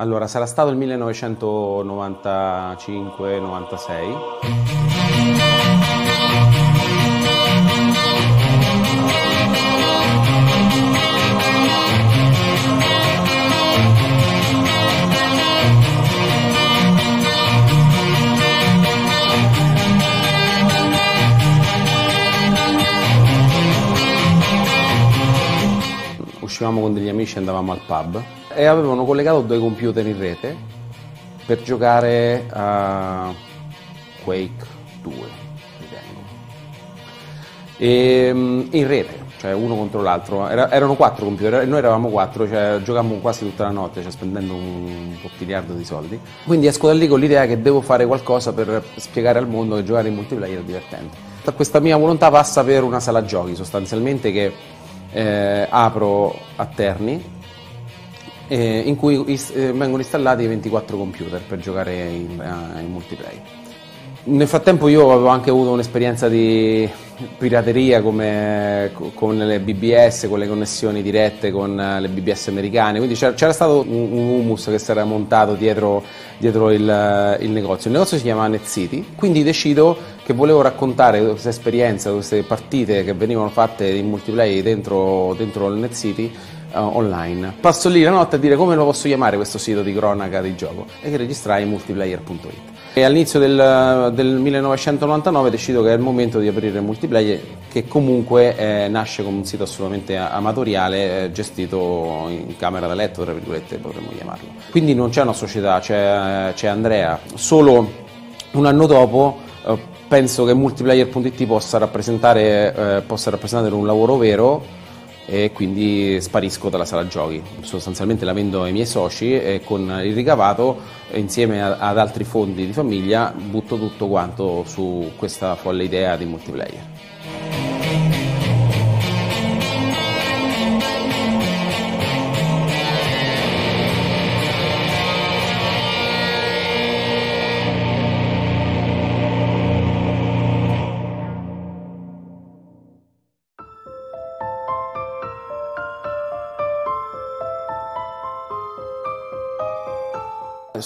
Allora, sarà stato il 1995-96. uscivamo con degli amici e andavamo al pub e avevano collegato due computer in rete per giocare a Quake 2, ritengo. E, mm, in rete, cioè uno contro l'altro. Era, erano quattro computer noi eravamo quattro, cioè giocavamo quasi tutta la notte, cioè spendendo un pottiliardo di soldi. Quindi esco da lì con l'idea che devo fare qualcosa per spiegare al mondo che giocare in multiplayer è divertente. Questa mia volontà passa per una sala giochi sostanzialmente che eh, apro a Terni eh, in cui is- eh, vengono installati 24 computer per giocare in, uh, in multiplayer. Nel frattempo io avevo anche avuto un'esperienza di pirateria come, con le BBS, con le connessioni dirette con eh, le BBS americane, quindi c'era, c'era stato un, humus che si era montato dietro, dietro il, il, negozio. Il negozio si chiama Net City, quindi decido che volevo raccontare questa esperienza, queste partite che venivano fatte in multiplayer dentro, dentro il Net City uh, online. Passo lì la notte a dire come lo posso chiamare questo sito di cronaca di gioco e registrai multiplayer.it. E all'inizio del, del, 1999 decido che è il momento di aprire multiplayer che comunque eh, nasce come un sito assolutamente amatoriale eh, gestito in camera da letto, tra virgolette potremmo chiamarlo. Quindi non c'è una società, c'è, c'è Andrea. Solo un anno dopo eh, penso che multiplayer.it possa rappresentare, eh, possa rappresentare un lavoro vero e quindi sparisco dalla sala giochi. Sostanzialmente la vendo ai miei soci e con il ricavato, insieme ad altri fondi di famiglia, butto tutto quanto su questa folle idea di multiplayer.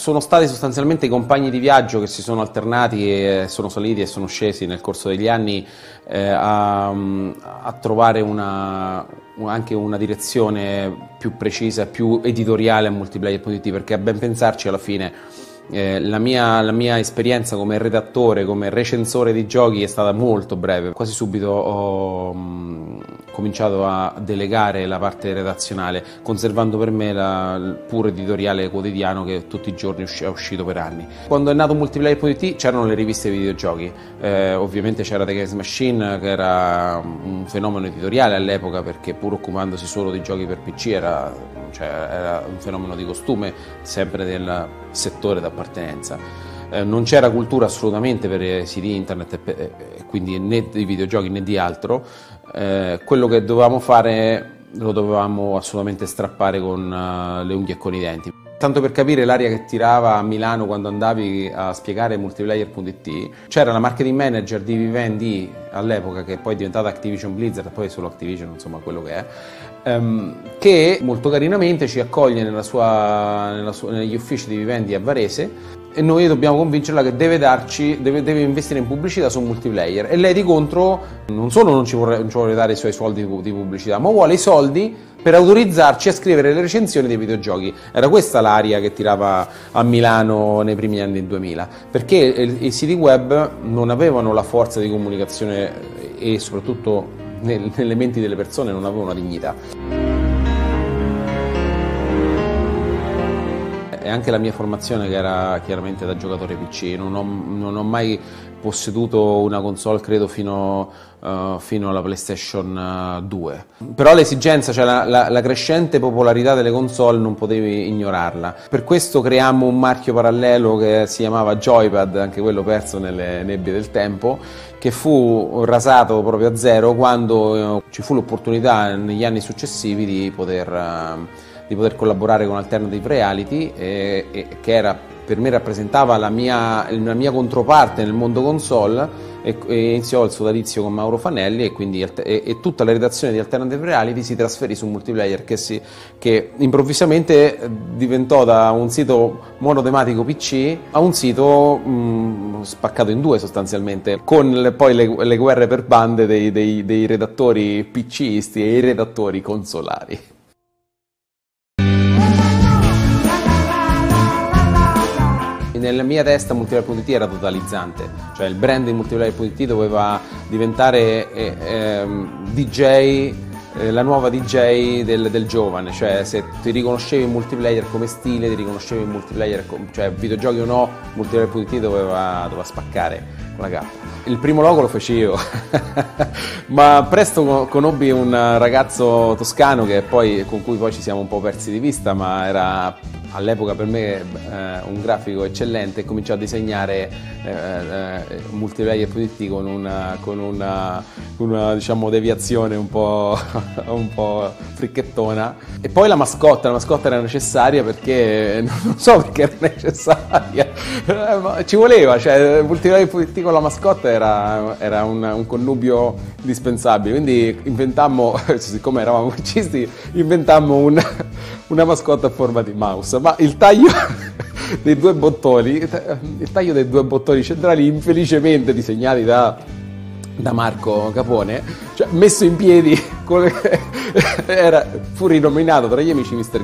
Sono stati sostanzialmente i compagni di viaggio che si sono alternati e sono saliti e sono scesi nel corso degli anni eh, a, a, trovare una, anche una direzione più precisa, più editoriale a Multiplayer.it perché a ben pensarci alla fine eh, la, mia, la, mia, esperienza come redattore, come recensore di giochi è stata molto breve. Quasi subito ho cominciato a delegare la parte redazionale, conservando per me la, il puro editoriale quotidiano che tutti i giorni è uscito per anni. Quando è nato Multiplayer.it c'erano le riviste di videogiochi, eh, ovviamente c'era The Games Machine che era un fenomeno editoriale all'epoca perché pur occupandosi solo di giochi per PC era, cioè, era un fenomeno di costume sempre del settore d'appartenenza. Eh, non c'era cultura assolutamente per i siti internet quindi né di videogiochi né di altro, eh, quello che dovevamo fare lo dovevamo assolutamente strappare con uh, le unghie e con i denti. Tanto per capire l'aria che tirava a Milano quando andavi a spiegare multiplayer.it, c'era la marketing manager di Vivendi all'epoca, che poi è diventata Activision Blizzard, poi solo Activision, insomma quello che è, um, che molto carinamente ci accoglie nella sua, nella sua, negli uffici di Vivendi a Varese e noi dobbiamo convincerla che deve, darci, deve, deve, investire in pubblicità su multiplayer e lei di contro non solo non ci, vorrei, non ci vuole dare i suoi soldi di, pubblicità ma vuole i soldi per autorizzarci a scrivere le recensioni dei videogiochi. Era questa l'aria che tirava a Milano nei primi anni 2000, perché i siti web non avevano la forza di comunicazione e soprattutto nelle menti delle persone non avevano dignità. E anche la mia formazione che era chiaramente da giocatore PC, non ho, non ho mai posseduto una console credo fino, uh, fino alla PlayStation 2. Però l'esigenza, cioè la, la, la, crescente popolarità delle console non potevi ignorarla. Per questo creiamo un marchio parallelo che si chiamava Joypad, anche quello perso nelle nebbie del tempo, che fu rasato proprio a zero quando uh, ci fu l'opportunità negli anni successivi di poter... Uh, di poter collaborare con Alternative Reality e, e, che era per me rappresentava la mia, la mia controparte nel mondo console e, e iniziò il sodalizio con Mauro Fanelli e quindi e, e, tutta la redazione di Alternative Reality si trasferì su Multiplayer che, si, che improvvisamente diventò da un sito monotematico PC a un sito mh, spaccato in due sostanzialmente con le, poi le, le, guerre per bande dei, dei, dei redattori PCisti e i redattori consolari. Nella mia testa Multiplayer.it era totalizzante, cioè il brand di Multiplayer.it doveva diventare eh, eh, DJ, eh, la nuova DJ del, del, giovane, cioè se ti riconoscevi in multiplayer come stile, ti riconoscevi in multiplayer, cioè videogiochi o no, Multiplayer.it doveva, doveva spaccare cappa. Il primo logo lo feci io, ma presto conobbi un ragazzo toscano poi, con cui poi ci siamo un po' persi di vista, ma era all'epoca per me eh, un grafico eccellente e cominciò a disegnare eh, eh, multiplayer prodotti con una, con una, una diciamo, deviazione un po', un po' fricchettona. E poi la mascotta, la mascotta era necessaria perché non so perché era necessaria, ma ci voleva, cioè multiplayer prodotti con la mascotta era, era un, un, connubio indispensabile. Quindi inventammo, siccome eravamo musicisti, inventammo un, una mascotta a forma di mouse ma il taglio dei due bottoni, il taglio dei due bottoni centrali infelicemente disegnati da, da Marco Capone, cioè messo in piedi, era, fu rinominato tra gli amici Mr.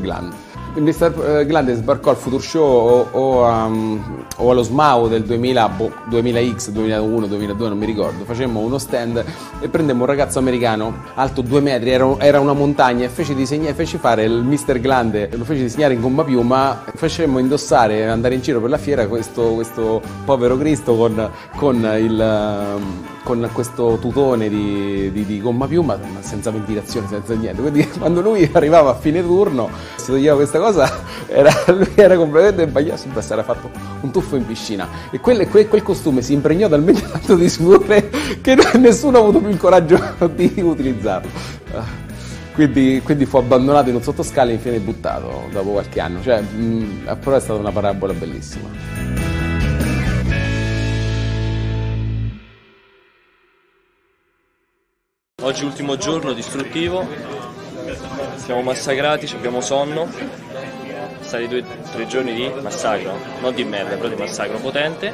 Gland. Mr. Glande sbarcò al Future Show o, o, um, o allo SMAU del 2000, boh, 2000X, 2001, 2002, non mi ricordo. Facemmo uno stand e prendemmo un ragazzo americano alto due metri, era, era una montagna e feci, disegna, feci fare il Mr. Glande, lo feci disegnare in gomma piuma, facemmo indossare, andare in giro per la fiera questo, questo povero Cristo con, con il... Um, con questo tutone di, di, di, gomma piuma, ma senza ventilazione, senza niente. Quindi quando lui arrivava a fine turno, si toglieva questa cosa, era, lui era completamente impagnato, sempre si era fatto un tuffo in piscina. E quel, quel, quel costume si impregnò talmente tanto di sudore che nessuno ha avuto più il coraggio di utilizzarlo. Quindi, quindi, fu abbandonato in un sottoscala e infine buttato dopo qualche anno. Cioè, mh, però è stata una parabola bellissima. Oggi ultimo giorno distruttivo, siamo massacrati, abbiamo sonno, stati due o tre giorni di massacro, non di merda, però di massacro potente.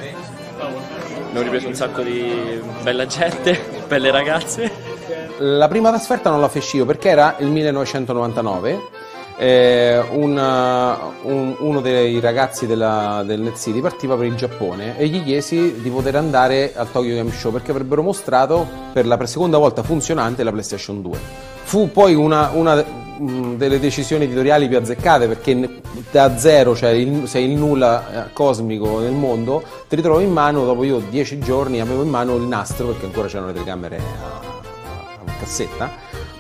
Abbiamo ripreso un sacco di bella gente, belle ragazze. La prima trasferta non la feci io perché era il 1999 eh, una, un, uno dei ragazzi della, del Net City partiva per il Giappone e gli chiesi di poter andare al Tokyo Game Show perché avrebbero mostrato per la seconda volta funzionante la PlayStation 2. Fu poi una, una delle decisioni editoriali più azzeccate perché da zero, cioè il, sei il nulla eh, cosmico nel mondo, ti ritrovi in mano, dopo io dieci giorni avevo in mano il nastro perché ancora c'erano le telecamere a, a cassetta,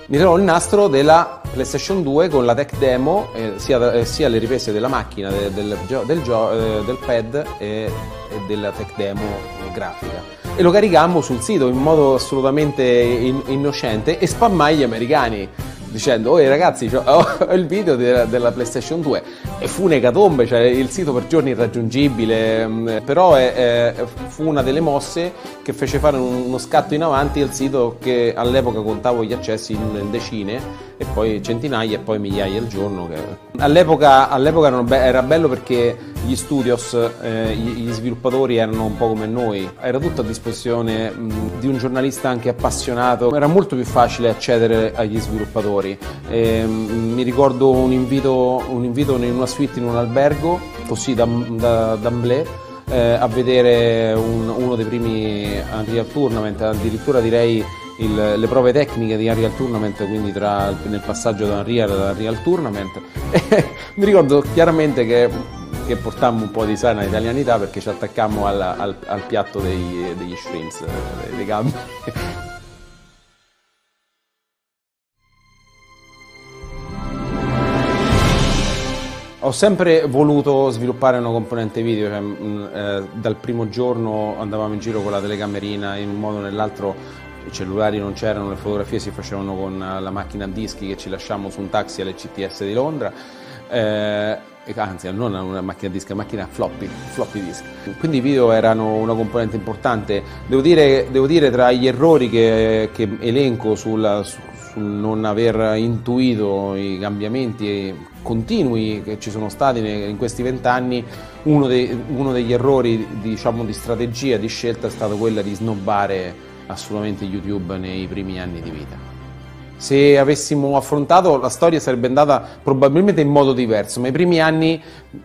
mi trovo il nastro della PlayStation 2 con la tech demo, eh, sia, eh, sia, le riprese della macchina, de, del, del, eh, del, pad e, e, della tech demo grafica. E lo caricammo sul sito in modo assolutamente in, innocente e spammai gli americani dicendo oh ragazzi ho il video della, PlayStation 2 e fu un'ecatombe, cioè il sito per giorni irraggiungibile, mm, però è, è, fu una delle mosse che fece fare uno scatto in avanti al sito che all'epoca contavo gli accessi in decine e poi centinaia e poi migliaia al giorno. Che... All'epoca, all'epoca era bello perché gli studios, eh, gli sviluppatori erano un po' come noi, era tutto a disposizione mh, di un giornalista anche appassionato, era molto più facile accedere agli sviluppatori. E, mh, mi ricordo un invito, un invito in una suite in un albergo, così da, da, d'amblè, eh, a vedere un, uno dei primi Unreal Tournament, addirittura direi il, le prove tecniche di Unreal Tournament, quindi tra, nel passaggio da Unreal ad Unreal Tournament. E mi ricordo chiaramente che, che, portammo un po' di sana italianità perché ci attaccammo al, al, al piatto dei, degli shrimps, dei gambi. Ho sempre voluto sviluppare una componente video, cioè, mh, eh, dal primo giorno andavamo in giro con la telecamerina in un modo o nell'altro i cellulari non c'erano, le fotografie si facevano con la macchina a dischi che ci lasciammo su un taxi alle CTS di Londra. Eh, anzi non una macchina disk, una macchina floppy, floppy disk. Quindi i video erano una componente importante. Devo dire, devo dire tra gli errori che, che elenco sulla, su, sul non aver intuito i cambiamenti continui che ci sono stati in questi vent'anni, uno, uno, degli errori diciamo, di strategia, di scelta è stato quello di snobbare assolutamente YouTube nei primi anni di vita. Se avessimo affrontato la storia sarebbe andata probabilmente in modo diverso, ma i primi anni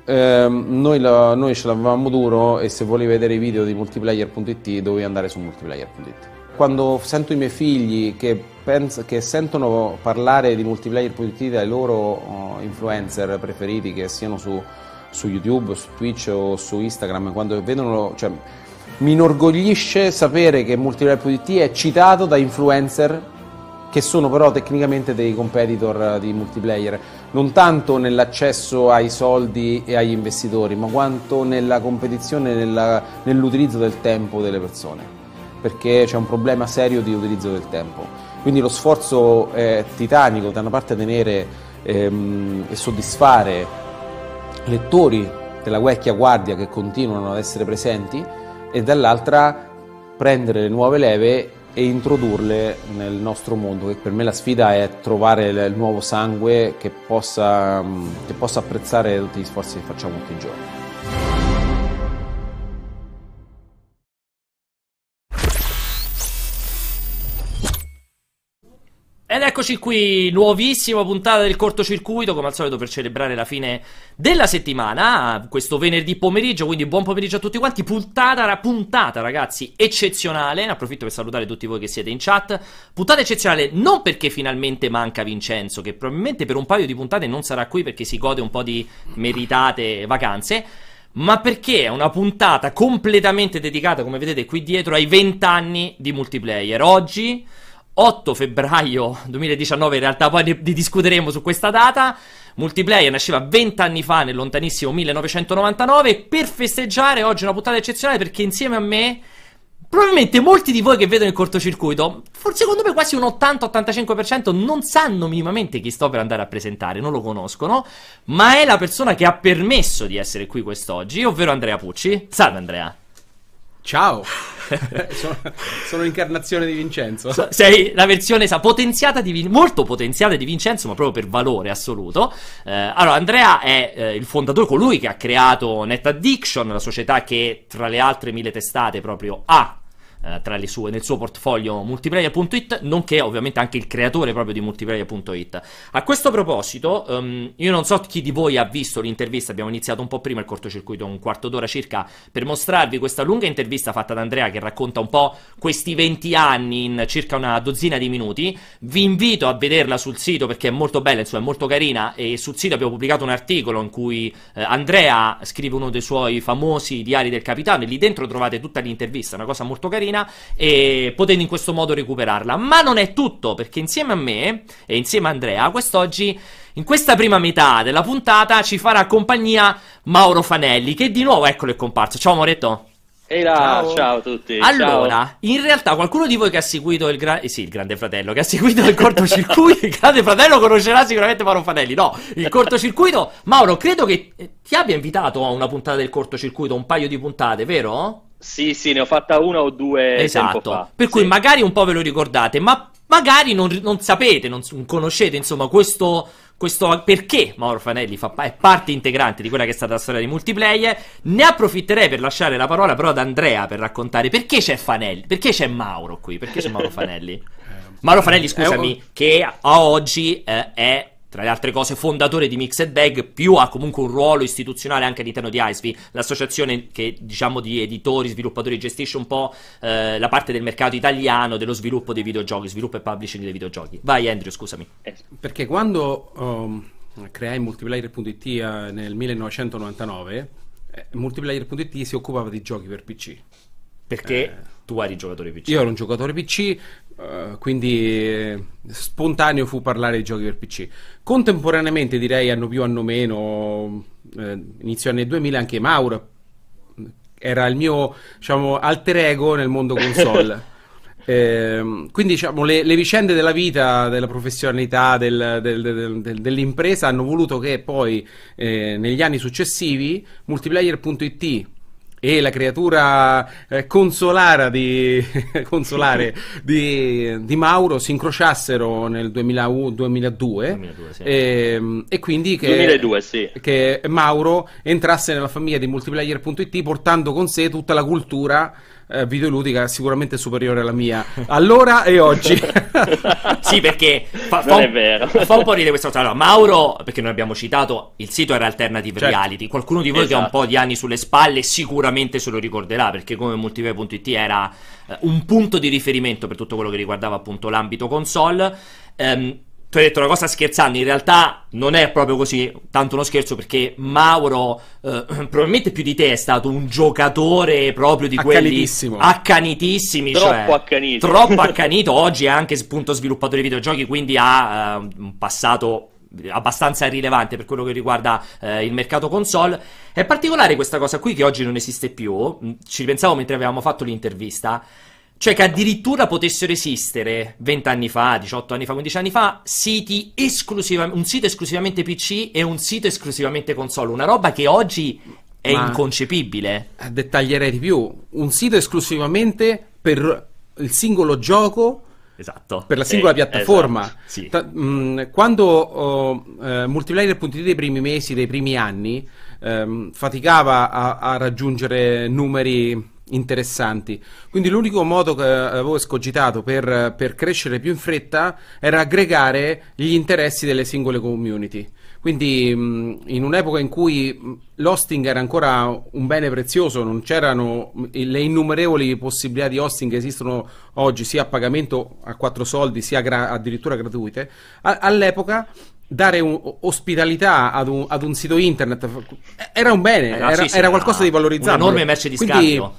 ehm, noi, la, noi, ce l'avevamo duro e se volevi vedere i video di multiplayer.it dovevi andare su multiplayer.it quando sento i miei figli che, pens- che sentono parlare di multiplayer.it dai loro uh, influencer preferiti, che siano su, su, YouTube, su Twitch o su Instagram, quando vedono, cioè, mi inorgoglisce sapere che multiplayer.it è citato da influencer che sono però tecnicamente dei competitor di multiplayer, non tanto nell'accesso ai soldi e agli investitori, ma quanto nella competizione, nella, nell'utilizzo del tempo delle persone perché c'è un problema serio di utilizzo del tempo. Quindi lo sforzo è titanico da una parte tenere ehm, e soddisfare lettori della vecchia guardia che continuano ad essere presenti e dall'altra prendere le nuove leve e introdurle nel nostro mondo, che per me la sfida è trovare il nuovo sangue che possa, che possa apprezzare tutti gli sforzi che facciamo tutti i giorni. Eccoci qui, nuovissima puntata del cortocircuito, come al solito per celebrare la fine della settimana, questo venerdì pomeriggio, quindi buon pomeriggio a tutti quanti, puntata, puntata ragazzi, eccezionale, ne approfitto per salutare tutti voi che siete in chat, puntata eccezionale non perché finalmente manca Vincenzo, che probabilmente per un paio di puntate non sarà qui perché si gode un po' di meritate vacanze, ma perché è una puntata completamente dedicata, come vedete qui dietro, ai 20 anni di multiplayer. Oggi... 8 febbraio 2019, in realtà poi ne, discuteremo su questa data. Multiplayer nasceva 20 anni fa, nel lontanissimo 1999. Per festeggiare oggi una puntata eccezionale perché insieme a me, probabilmente molti di voi che vedono il cortocircuito, forse secondo me quasi un 80-85% non sanno minimamente chi sto per andare a presentare, non lo conoscono, ma è la persona che ha permesso di essere qui quest'oggi, ovvero Andrea Pucci. Salve Andrea. Ciao, sono, sono l'incarnazione di Vincenzo. Sei la versione sa, potenziata di, molto potenziata di Vincenzo, ma proprio per valore assoluto. Eh, allora, Andrea è eh, il fondatore, colui che ha creato Net Addiction, la società che tra le altre mille testate proprio ha eh, sue, nel suo portfolio multiplayer.it, nonché ovviamente anche il creatore proprio di multiplayer.it. A questo proposito, um, io non so chi di voi ha visto l'intervista, abbiamo iniziato un po' prima il cortocircuito, un quarto d'ora circa, per mostrarvi questa lunga intervista fatta da Andrea che racconta un po' questi 20 anni in circa una dozzina di minuti. Vi invito a vederla sul sito perché è molto bella, insomma è molto carina e sul sito abbiamo pubblicato un articolo in cui eh, Andrea scrive uno dei suoi famosi diari del capitano e lì dentro trovate tutta l'intervista, una cosa molto carina carina e potendo in questo modo recuperarla. Ma non è tutto, perché insieme a me e insieme a Andrea, quest'oggi, in questa prima metà della puntata, ci farà compagnia Mauro Fanelli, che di nuovo, eccolo, è comparso. Ciao Moretto. Ehi là, ciao. ciao. a tutti. Allora, ciao. in realtà qualcuno di voi che ha seguito il, gra- eh sì, il Grande Fratello, che ha seguito il cortocircuito, il Grande Fratello conoscerà sicuramente Mauro Fanelli. No, il cortocircuito, Mauro, credo che ti abbia invitato a una puntata del cortocircuito, un paio di puntate, vero? Sì, sì, ne ho fatta una o due esatto. Per cui magari un po' ve lo ricordate, ma magari non, non sapete, non, non, conoscete, insomma, questo, questo perché Mauro Fanelli fa, è parte integrante di quella che è stata la storia di multiplayer. Ne approfitterei per lasciare la parola però ad Andrea per raccontare perché c'è Fanelli, perché c'è Mauro qui, perché c'è Mauro Fanelli. Mauro Fanelli, scusami, che a oggi eh, è tra le altre cose fondatore di Mixed Bag, più ha comunque un ruolo istituzionale anche all'interno di ISV, l'associazione che diciamo di editori, sviluppatori gestisce un po' eh, la parte del mercato italiano dello sviluppo dei videogiochi, sviluppo e publishing dei videogiochi. Vai Andrew, scusami. Eh, perché quando um, creai multiplayer.it nel 1999, eh, multiplayer.it si occupava di giochi per PC. Perché eh, tu eri giocatore PC? Io ero un giocatore PC, uh, quindi eh, spontaneo fu parlare di giochi per PC. Contemporaneamente, direi anno più, anno meno, eh, inizio anni 2000, anche Mauro era il mio diciamo, alter ego nel mondo console. Ehm, quindi diciamo, le, le vicende della vita, della professionalità, del- del- del- dell'impresa hanno voluto che poi eh, negli anni successivi multiplayer.it e la creatura eh, consolara di, consolare di, di Mauro si incrociassero nel 2001 2002, 2002, sì. ehm, e quindi che, 2002, sì. che Mauro entrasse nella famiglia di multiplayer.it portando con sé tutta la cultura eh, videoludica sicuramente superiore alla mia allora e oggi sì, perché fa, fa Non un, è vero. fa un po' ridere questa cosa. Allora, Mauro, perché noi abbiamo citato, il sito era Alternative Certo. Reality. Qualcuno di voi che ha un Esatto. po' di anni sulle spalle sicuramente se lo ricorderà, perché come multiplayer.it era eh, un punto di riferimento per tutto quello che riguardava appunto l'ambito console. Ehm, tu hai detto una cosa scherzando, in realtà non è proprio così, tanto uno scherzo perché Mauro eh, probabilmente più di te è stato un giocatore proprio di quelli Accanitissimo. accanitissimi, Troppo cioè, accanito. troppo accanito, oggi è anche appunto sviluppatore di videogiochi, quindi ha eh, un passato abbastanza rilevante per quello che riguarda eh, il mercato console. È particolare questa cosa qui che oggi non esiste più, ci ripensavo mentre avevamo fatto l'intervista, cioè che addirittura potessero esistere 20 anni fa, 18 anni fa, 15 anni fa, siti esclusivamente, un sito esclusivamente PC e un sito esclusivamente console, una roba che oggi è Ma- inconcepibile. dettaglierei di più un sito esclusivamente per il singolo gioco Esatto. per la singola piattaforma. esatto, sì. Ta- mh, quando oh, eh, multiplayer.it dei primi mesi, dei primi anni, ehm, faticava a, a raggiungere numeri interessanti. Quindi l'unico modo che avevo escogitato per, per crescere più in fretta era aggregare gli interessi delle singole community. Quindi mh, in un'epoca in cui mh, l'hosting era ancora un bene prezioso, non c'erano mh, le innumerevoli possibilità di hosting che esistono oggi, sia a pagamento a quattro soldi, sia gra- addirittura gratuite, all'epoca dare un- ospitalità ad un, ad un sito internet era un bene, Eh, era, sì, sì, era qualcosa di valorizzato. un'enorme merce di scambio.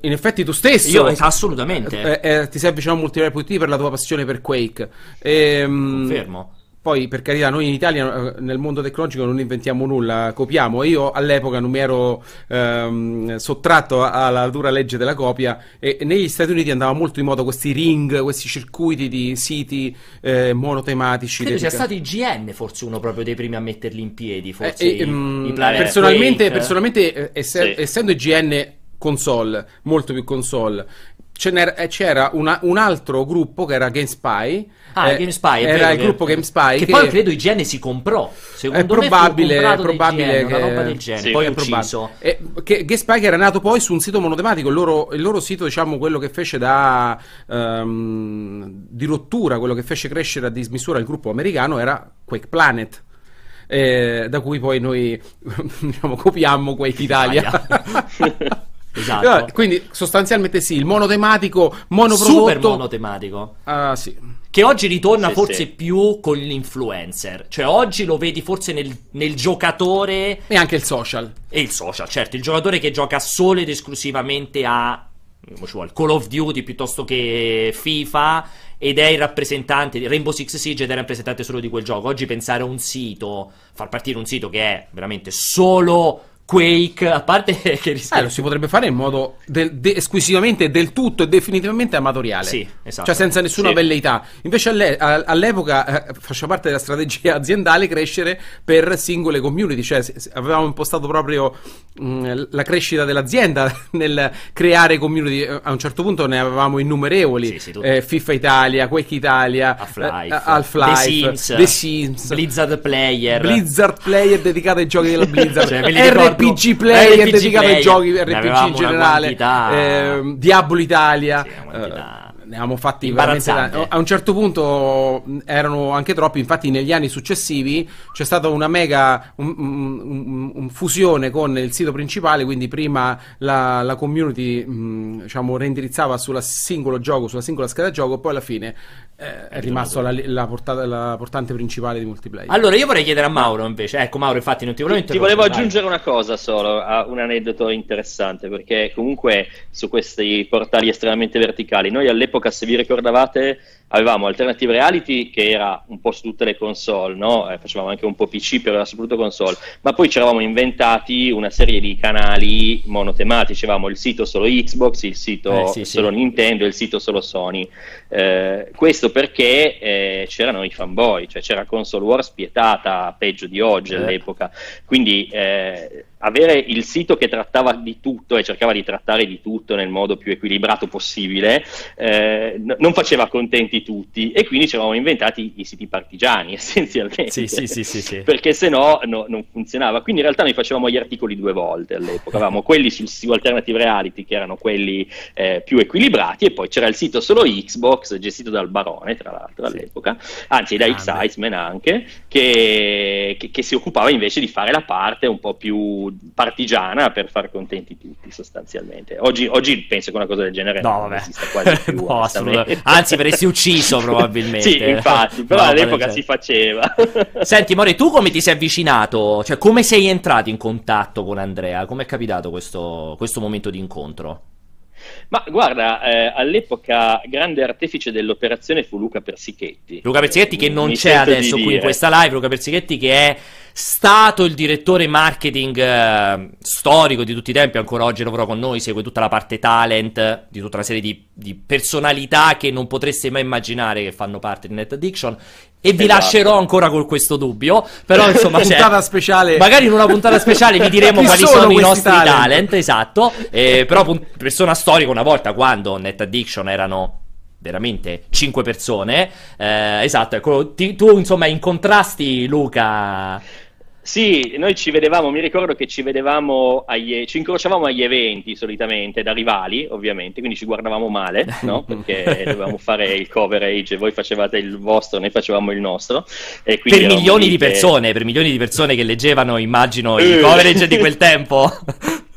In effetti tu stesso Io, assolutamente. eh, eh, ti sei avvicinato a multiplayer.it per la tua passione per Quake. Ehm, Confermo. Poi, per carità, noi in Italia eh, nel mondo tecnologico non inventiamo nulla, copiamo. Io all'epoca non mi ero ehm, sottratto alla dura legge della copia e e negli Stati Uniti andava molto di moda questi ring, questi circuiti di siti eh, monotematici. Credo sia stato IGN forse uno proprio dei primi a metterli in piedi, forse Eh, i, eh, mm, i Planet personalmente, personalmente, eh, Sì. essendo IGN console, molto più console, eh, c'era una- un altro gruppo che era GameSpy. Ah, eh, GameSpy, è era vero il che- gruppo GameSpy. Che, poi credo IGN si comprò. Secondo è me probabile, comprato da probabile IGN, che una roba del genere, Sì, poi è ucciso. probabile. Eh, che, GameSpy che era nato poi su un sito monotematico, il loro, il loro sito, diciamo, quello che fece da ehm, di rottura, quello che fece crescere a dismisura il gruppo americano era Quake Planet. eh, da cui poi noi diciamo, copiammo Quake Italia. Esatto. Eh, Quindi sostanzialmente sì, il monotematico, monoprodotto. Super monotematico. Ah, sì. Che oggi ritorna Sì, forse sì. più con l'influencer. Cioè, oggi lo vedi forse nel, nel giocatore E anche il social. e il social. Certo, il giocatore che gioca solo ed esclusivamente a vuole, Call of Duty piuttosto che FIFA ed è il rappresentante di Rainbow Six Siege ed è il rappresentante solo di quel gioco. Oggi pensare a un sito, far partire un sito che è veramente solo Quake, a parte che rischia Eh, lo si potrebbe fare in modo del- de- esclusivamente del tutto e definitivamente amatoriale. Sì, esatto. Cioè senza nessuna Sì. velleità. Invece alle- a- all'epoca eh, faceva parte della strategia aziendale crescere per singole community. Cioè se- se- avevamo impostato proprio mh, la crescita dell'azienda nel creare community. Eh, A un certo punto ne avevamo innumerevoli. Sì, sì. Eh, FIFA Italia, Quake Italia, Half-Life, eh, Half-Life, The Sims, The Sims, Blizzard Player. Blizzard Player dedicato ai giochi della Blizzard, Cioè, RPG Player RPG dedicato ai giochi RPG in generale, ehm, Diablo Italia. Sì, eh, ne avevamo fatti veramente. A un certo punto erano anche troppi, infatti negli anni successivi c'è stata una mega un- un- un- fusione con il sito principale, quindi prima la, la community mh, diciamo reindirizzava sul singolo gioco, sulla singola scheda gioco, poi alla fine eh, è rimasto la, la, portata, la, portante principale di multiplayer. Allora, io vorrei chiedere a Mauro invece. Ecco, Mauro, infatti, non ti volevo Ti volevo aggiungere una cosa solo, un aneddoto interessante, perché comunque su questi portali estremamente verticali, noi all'epoca, se vi ricordavate, avevamo Alternative Reality che era un po' su tutte le console, no? eh, facevamo anche un po' PC, però era soprattutto console, ma poi ci eravamo inventati una serie di canali monotematici, avevamo il sito solo Xbox, il sito eh, sì, solo sì. Nintendo il sito solo Sony. Eh, questo perché eh, c'erano i fanboy, cioè c'era console war spietata, peggio di oggi certo. all'epoca, quindi eh, avere il sito che trattava di tutto e cercava di trattare di tutto nel modo più equilibrato possibile, eh, n- non faceva contenti tutti e quindi ci eravamo inventati i siti partigiani essenzialmente, sì, sì, sì, sì, perché se no, no non funzionava. Quindi in realtà noi facevamo gli articoli due volte all'epoca, avevamo quelli sul sito Alternative Reality che erano quelli eh, più equilibrati e poi c'era il sito solo Xbox gestito dal Barone tra l'altro all'epoca, anzi da X-Iceman anche, che, che, che si occupava invece di fare la parte un po' più partigiana per far contenti tutti sostanzialmente. Oggi, oggi penso che una cosa del genere no, non esista quasi più. no, Anzi, verresti ucciso probabilmente. sì, infatti, però no, all'epoca si faceva. Senti, More, tu come ti sei avvicinato? Cioè, come sei entrato in contatto con Andrea? Come è capitato questo, questo momento di incontro? Ma guarda, eh, all'epoca grande artefice dell'operazione fu Luca Persichetti. Luca Persichetti che non c'è adesso qui in questa live, Luca Persichetti che è stato il direttore marketing eh, storico di tutti i tempi, ancora oggi lavora con noi, segue tutta la parte talent di tutta una serie di, di personalità che non potreste mai immaginare che fanno parte di Net Addiction. E vi esatto. lascerò ancora con questo dubbio. Però, insomma, una puntata speciale. Magari in una puntata speciale vi diremo quali sono, sono i nostri talent. talent esatto. Eh, però, persona storica, una volta quando Net Addiction erano veramente 5 persone. Eh, esatto, ecco, ti, tu insomma incontrasti Luca sì, noi ci vedevamo, mi ricordo che ci vedevamo, agli, ci incrociavamo agli eventi solitamente, da rivali ovviamente, quindi ci guardavamo male, no? perché dovevamo fare il coverage, voi facevate il vostro, noi facevamo il nostro. per milioni di persone, per milioni di persone che leggevano, immagino, il coverage di quel tempo.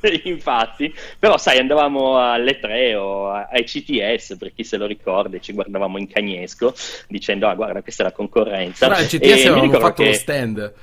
Infatti, però sai, andavamo alle 3 o ai CTS, per chi se lo ricorda, e ci guardavamo in cagnesco dicendo, ah guarda, questa è la conconcorrenza. Però al CTS avevamo fatto che... lo stand.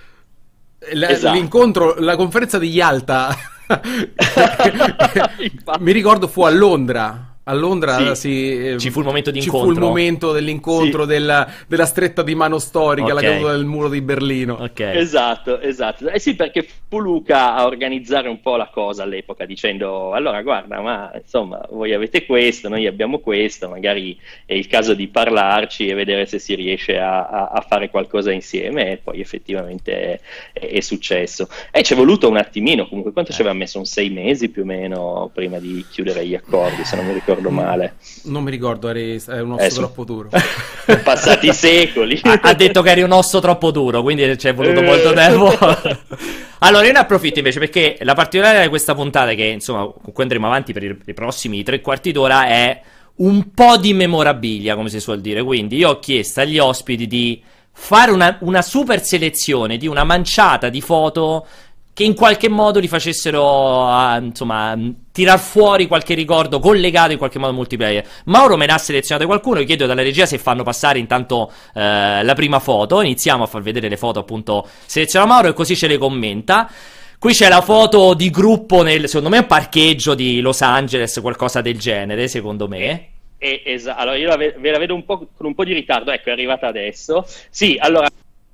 La, esatto. L'incontro, la conferenza di Yalta, mi ricordo fu a Londra a Londra sì. si, eh, ci fu il momento di ci incontro. fu il momento dell'incontro sì. della, della, stretta di mano storica, okay. la caduta del muro di Berlino. Okay. Esatto, esatto. Eh sì, perché fu Luca a organizzare un po' la cosa all'epoca, dicendo: allora, guarda, ma insomma, voi avete questo, noi abbiamo questo, magari è il caso di parlarci e vedere se si riesce a, a, a fare qualcosa insieme. E poi effettivamente è, è, è, successo. E ci è voluto un attimino, comunque, quanto ci aveva messo? Un sei mesi più o meno prima di chiudere gli accordi, se non mi ricordo ricordo male. Non mi ricordo, eri, è un osso eh, troppo duro. Passati secoli. Ha, ha, detto che eri un osso troppo duro, quindi ci è voluto eh. molto tempo. allora, io ne approfitto invece perché la particolarità di questa puntata, che insomma, con cui andremo avanti per i, i prossimi tre quarti d'ora, è un po' di memorabilia, come si suol dire. Quindi io ho chiesto agli ospiti di fare una, una super selezione di una manciata di foto che in qualche modo li facessero a, insomma tirar fuori qualche ricordo collegato in qualche modo al multiplayer. Mauro me ne ha selezionato qualcuno, io chiedo dalla regia se fanno passare intanto eh, la prima foto, iniziamo a far vedere le foto appunto seleziona Mauro e così ce le commenta. Qui c'è la foto di gruppo nel, secondo me, un parcheggio di Los Angeles, qualcosa del genere, secondo me. Esatto, allora io la ve, ve la vedo un po' con un po' di ritardo, ecco, è arrivata adesso. Sì, allora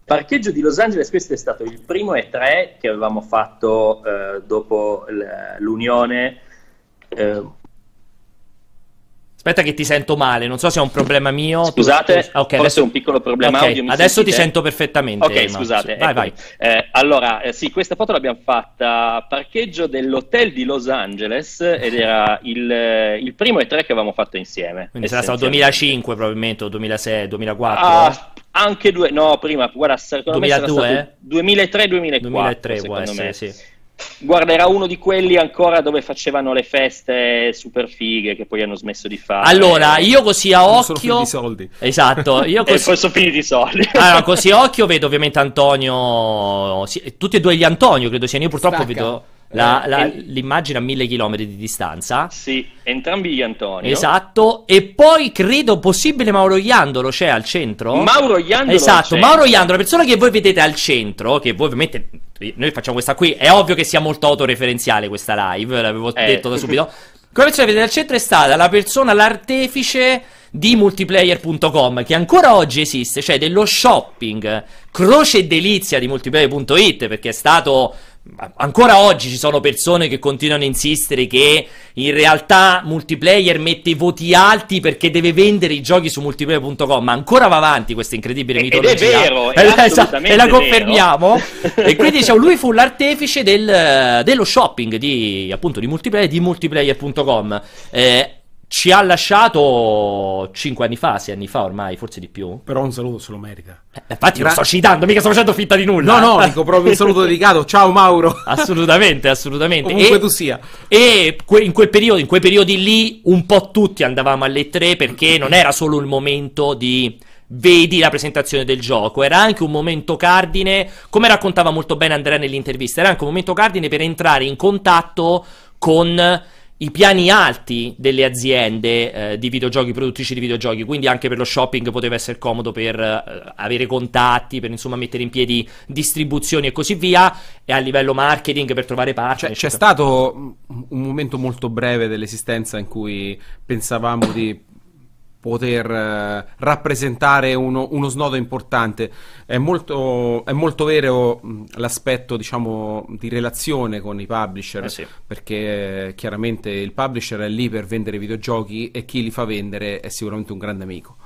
Parcheggio di Los Angeles, questo è stato il primo E3 che avevamo fatto eh, dopo l'unione. Eh, Aspetta che ti sento male, non so se è un problema mio. Scusate, tu... okay, adesso è un piccolo problema okay, audio. adesso sentite? ti sento perfettamente. Ok, ma... scusate. Vai, ecco. vai. Eh, allora, eh, sì, questa foto l'abbiamo fatta a parcheggio dell'hotel di Los Angeles ed era il, eh, il primo E3 che avevamo fatto insieme. Quindi sarà stato 2005 probabilmente, o 2006, 2004? Ah, anche due, no, prima, guarda, secondo 2002? me 2003-2004. 2003 può essere, sì. Guarda, era uno di quelli ancora dove facevano le feste super fighe che poi hanno smesso di fare. Allora, io così a occhio. Sono di soldi. Esatto, io così. e poi sono finiti i soldi. allora, così a occhio vedo ovviamente Antonio. Tutti e due gli Antonio, credo siano. Io purtroppo Stacca. vedo. La- Eh, la- e- l'immagine a mille chilometri di distanza. Sì, entrambi gli Antonio. Esatto, e poi credo possibile Mauro Iandolo c'è al centro. Mauro Iandolo Esatto. Mauro Iandolo, la persona che voi vedete al centro, che voi ovviamente noi facciamo questa qui, è ovvio che sia molto autoreferenziale questa live, l'avevo Eh. detto da subito. Quella persona che vedete al centro è stata la persona, l'artefice di multiplayer.com che ancora oggi esiste, cioè dello shopping croce e delizia di multiplayer.it perché è stato ancora oggi ci sono persone che continuano a insistere che in realtà multiplayer mette i voti alti perché deve vendere i giochi su multiplayer.com, ma ancora va avanti questa incredibile Ed è mitologia. vero, è Eh, esatto, e la confermiamo. e quindi diciamo, lui fu l'artefice del- dello shopping di appunto di multiplayer di multiplayer.com. Eh, ci ha lasciato 5 anni fa, 6 anni fa ormai, forse di più. Però un saluto se lo merita. Eh, infatti, Gra- lo sto citando, mica sto facendo finta di nulla. No, no, dico proprio un saluto dedicato. Ciao Mauro. Assolutamente, assolutamente. Ovunque E- tu sia. E in, quel periodo, in quei periodi lì, un po' tutti andavamo alle 3 perché non era solo il momento di vedi la presentazione del gioco, era anche un momento cardine, come raccontava molto bene Andrea nell'intervista, era anche un momento cardine per entrare in contatto con i piani alti delle aziende eh, di videogiochi, produttrici di videogiochi, quindi anche per lo shopping poteva essere comodo per eh, avere contatti, per insomma mettere in piedi distribuzioni e così via, e a livello marketing per trovare partner. Cioè, c'è eccetera. stato un momento molto breve dell'esistenza in cui pensavamo di poter eh, rappresentare uno, uno snodo importante. È molto, è molto vero mh, l'aspetto, diciamo, di relazione con i publisher, Eh sì. perché eh, chiaramente il publisher è lì per vendere videogiochi e chi li fa vendere è sicuramente un grande amico.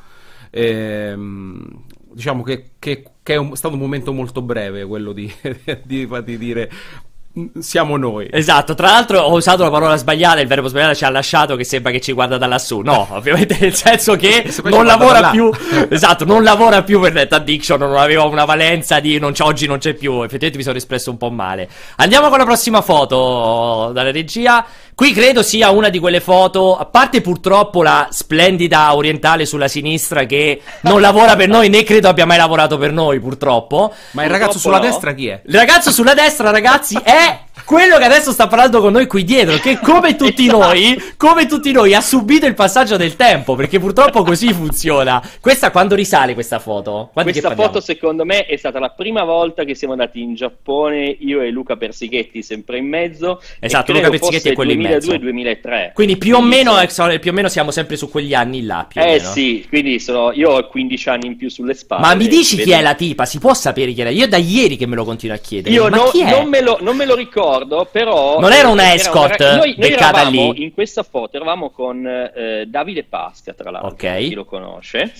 Ehm, diciamo che, che- che è un- stato un momento molto breve quello di, di, di dire "Mm, siamo noi. Esatto, tra l'altro ho usato la parola sbagliata, il verbo sbagliato ci ha lasciato che sembra che ci guarda da lassù. No, ovviamente nel senso che non lavora più. Esatto, non lavora più per Net Addiction, non aveva una valenza di non c'è oggi non c'è più. Effettivamente mi sono espresso un po' male. Andiamo con la prossima foto dalla regia. Qui credo sia una di quelle foto, a parte purtroppo la splendida orientale sulla sinistra che non lavora per noi né credo abbia mai lavorato per noi, purtroppo. Ma il ragazzo Purtroppo sulla no. destra chi è? Il ragazzo sulla destra, ragazzi, è quello che adesso sta parlando con noi qui dietro. Che come tutti Esatto. noi, come tutti noi, ha subito il passaggio del tempo. Perché purtroppo così funziona. Questa quando risale questa foto? Quando Questa foto secondo me è stata la prima volta che siamo andati in Giappone, io e Luca Persighetti sempre in mezzo. Esatto, Luca Persighetti fosse è quello in mezzo. 2002-2003. Quindi più o meno, sono- eh, più o meno siamo sempre su quegli anni là. O Eh meno. sì, quindi sono, io ho 15 anni in più sulle spalle. Ma mi dici chi Vedo- è la tipa? Si può sapere chi è? Io da ieri che me lo continuo a chiedere. Io Ma no- chi è? non, me lo, non me lo ricordo, però. Non era una eh, escort raga- Noi, noi beccata eravamo lì? in questa foto, eravamo con eh, Davide Pasca, tra l'altro, Ok. chi lo conosce.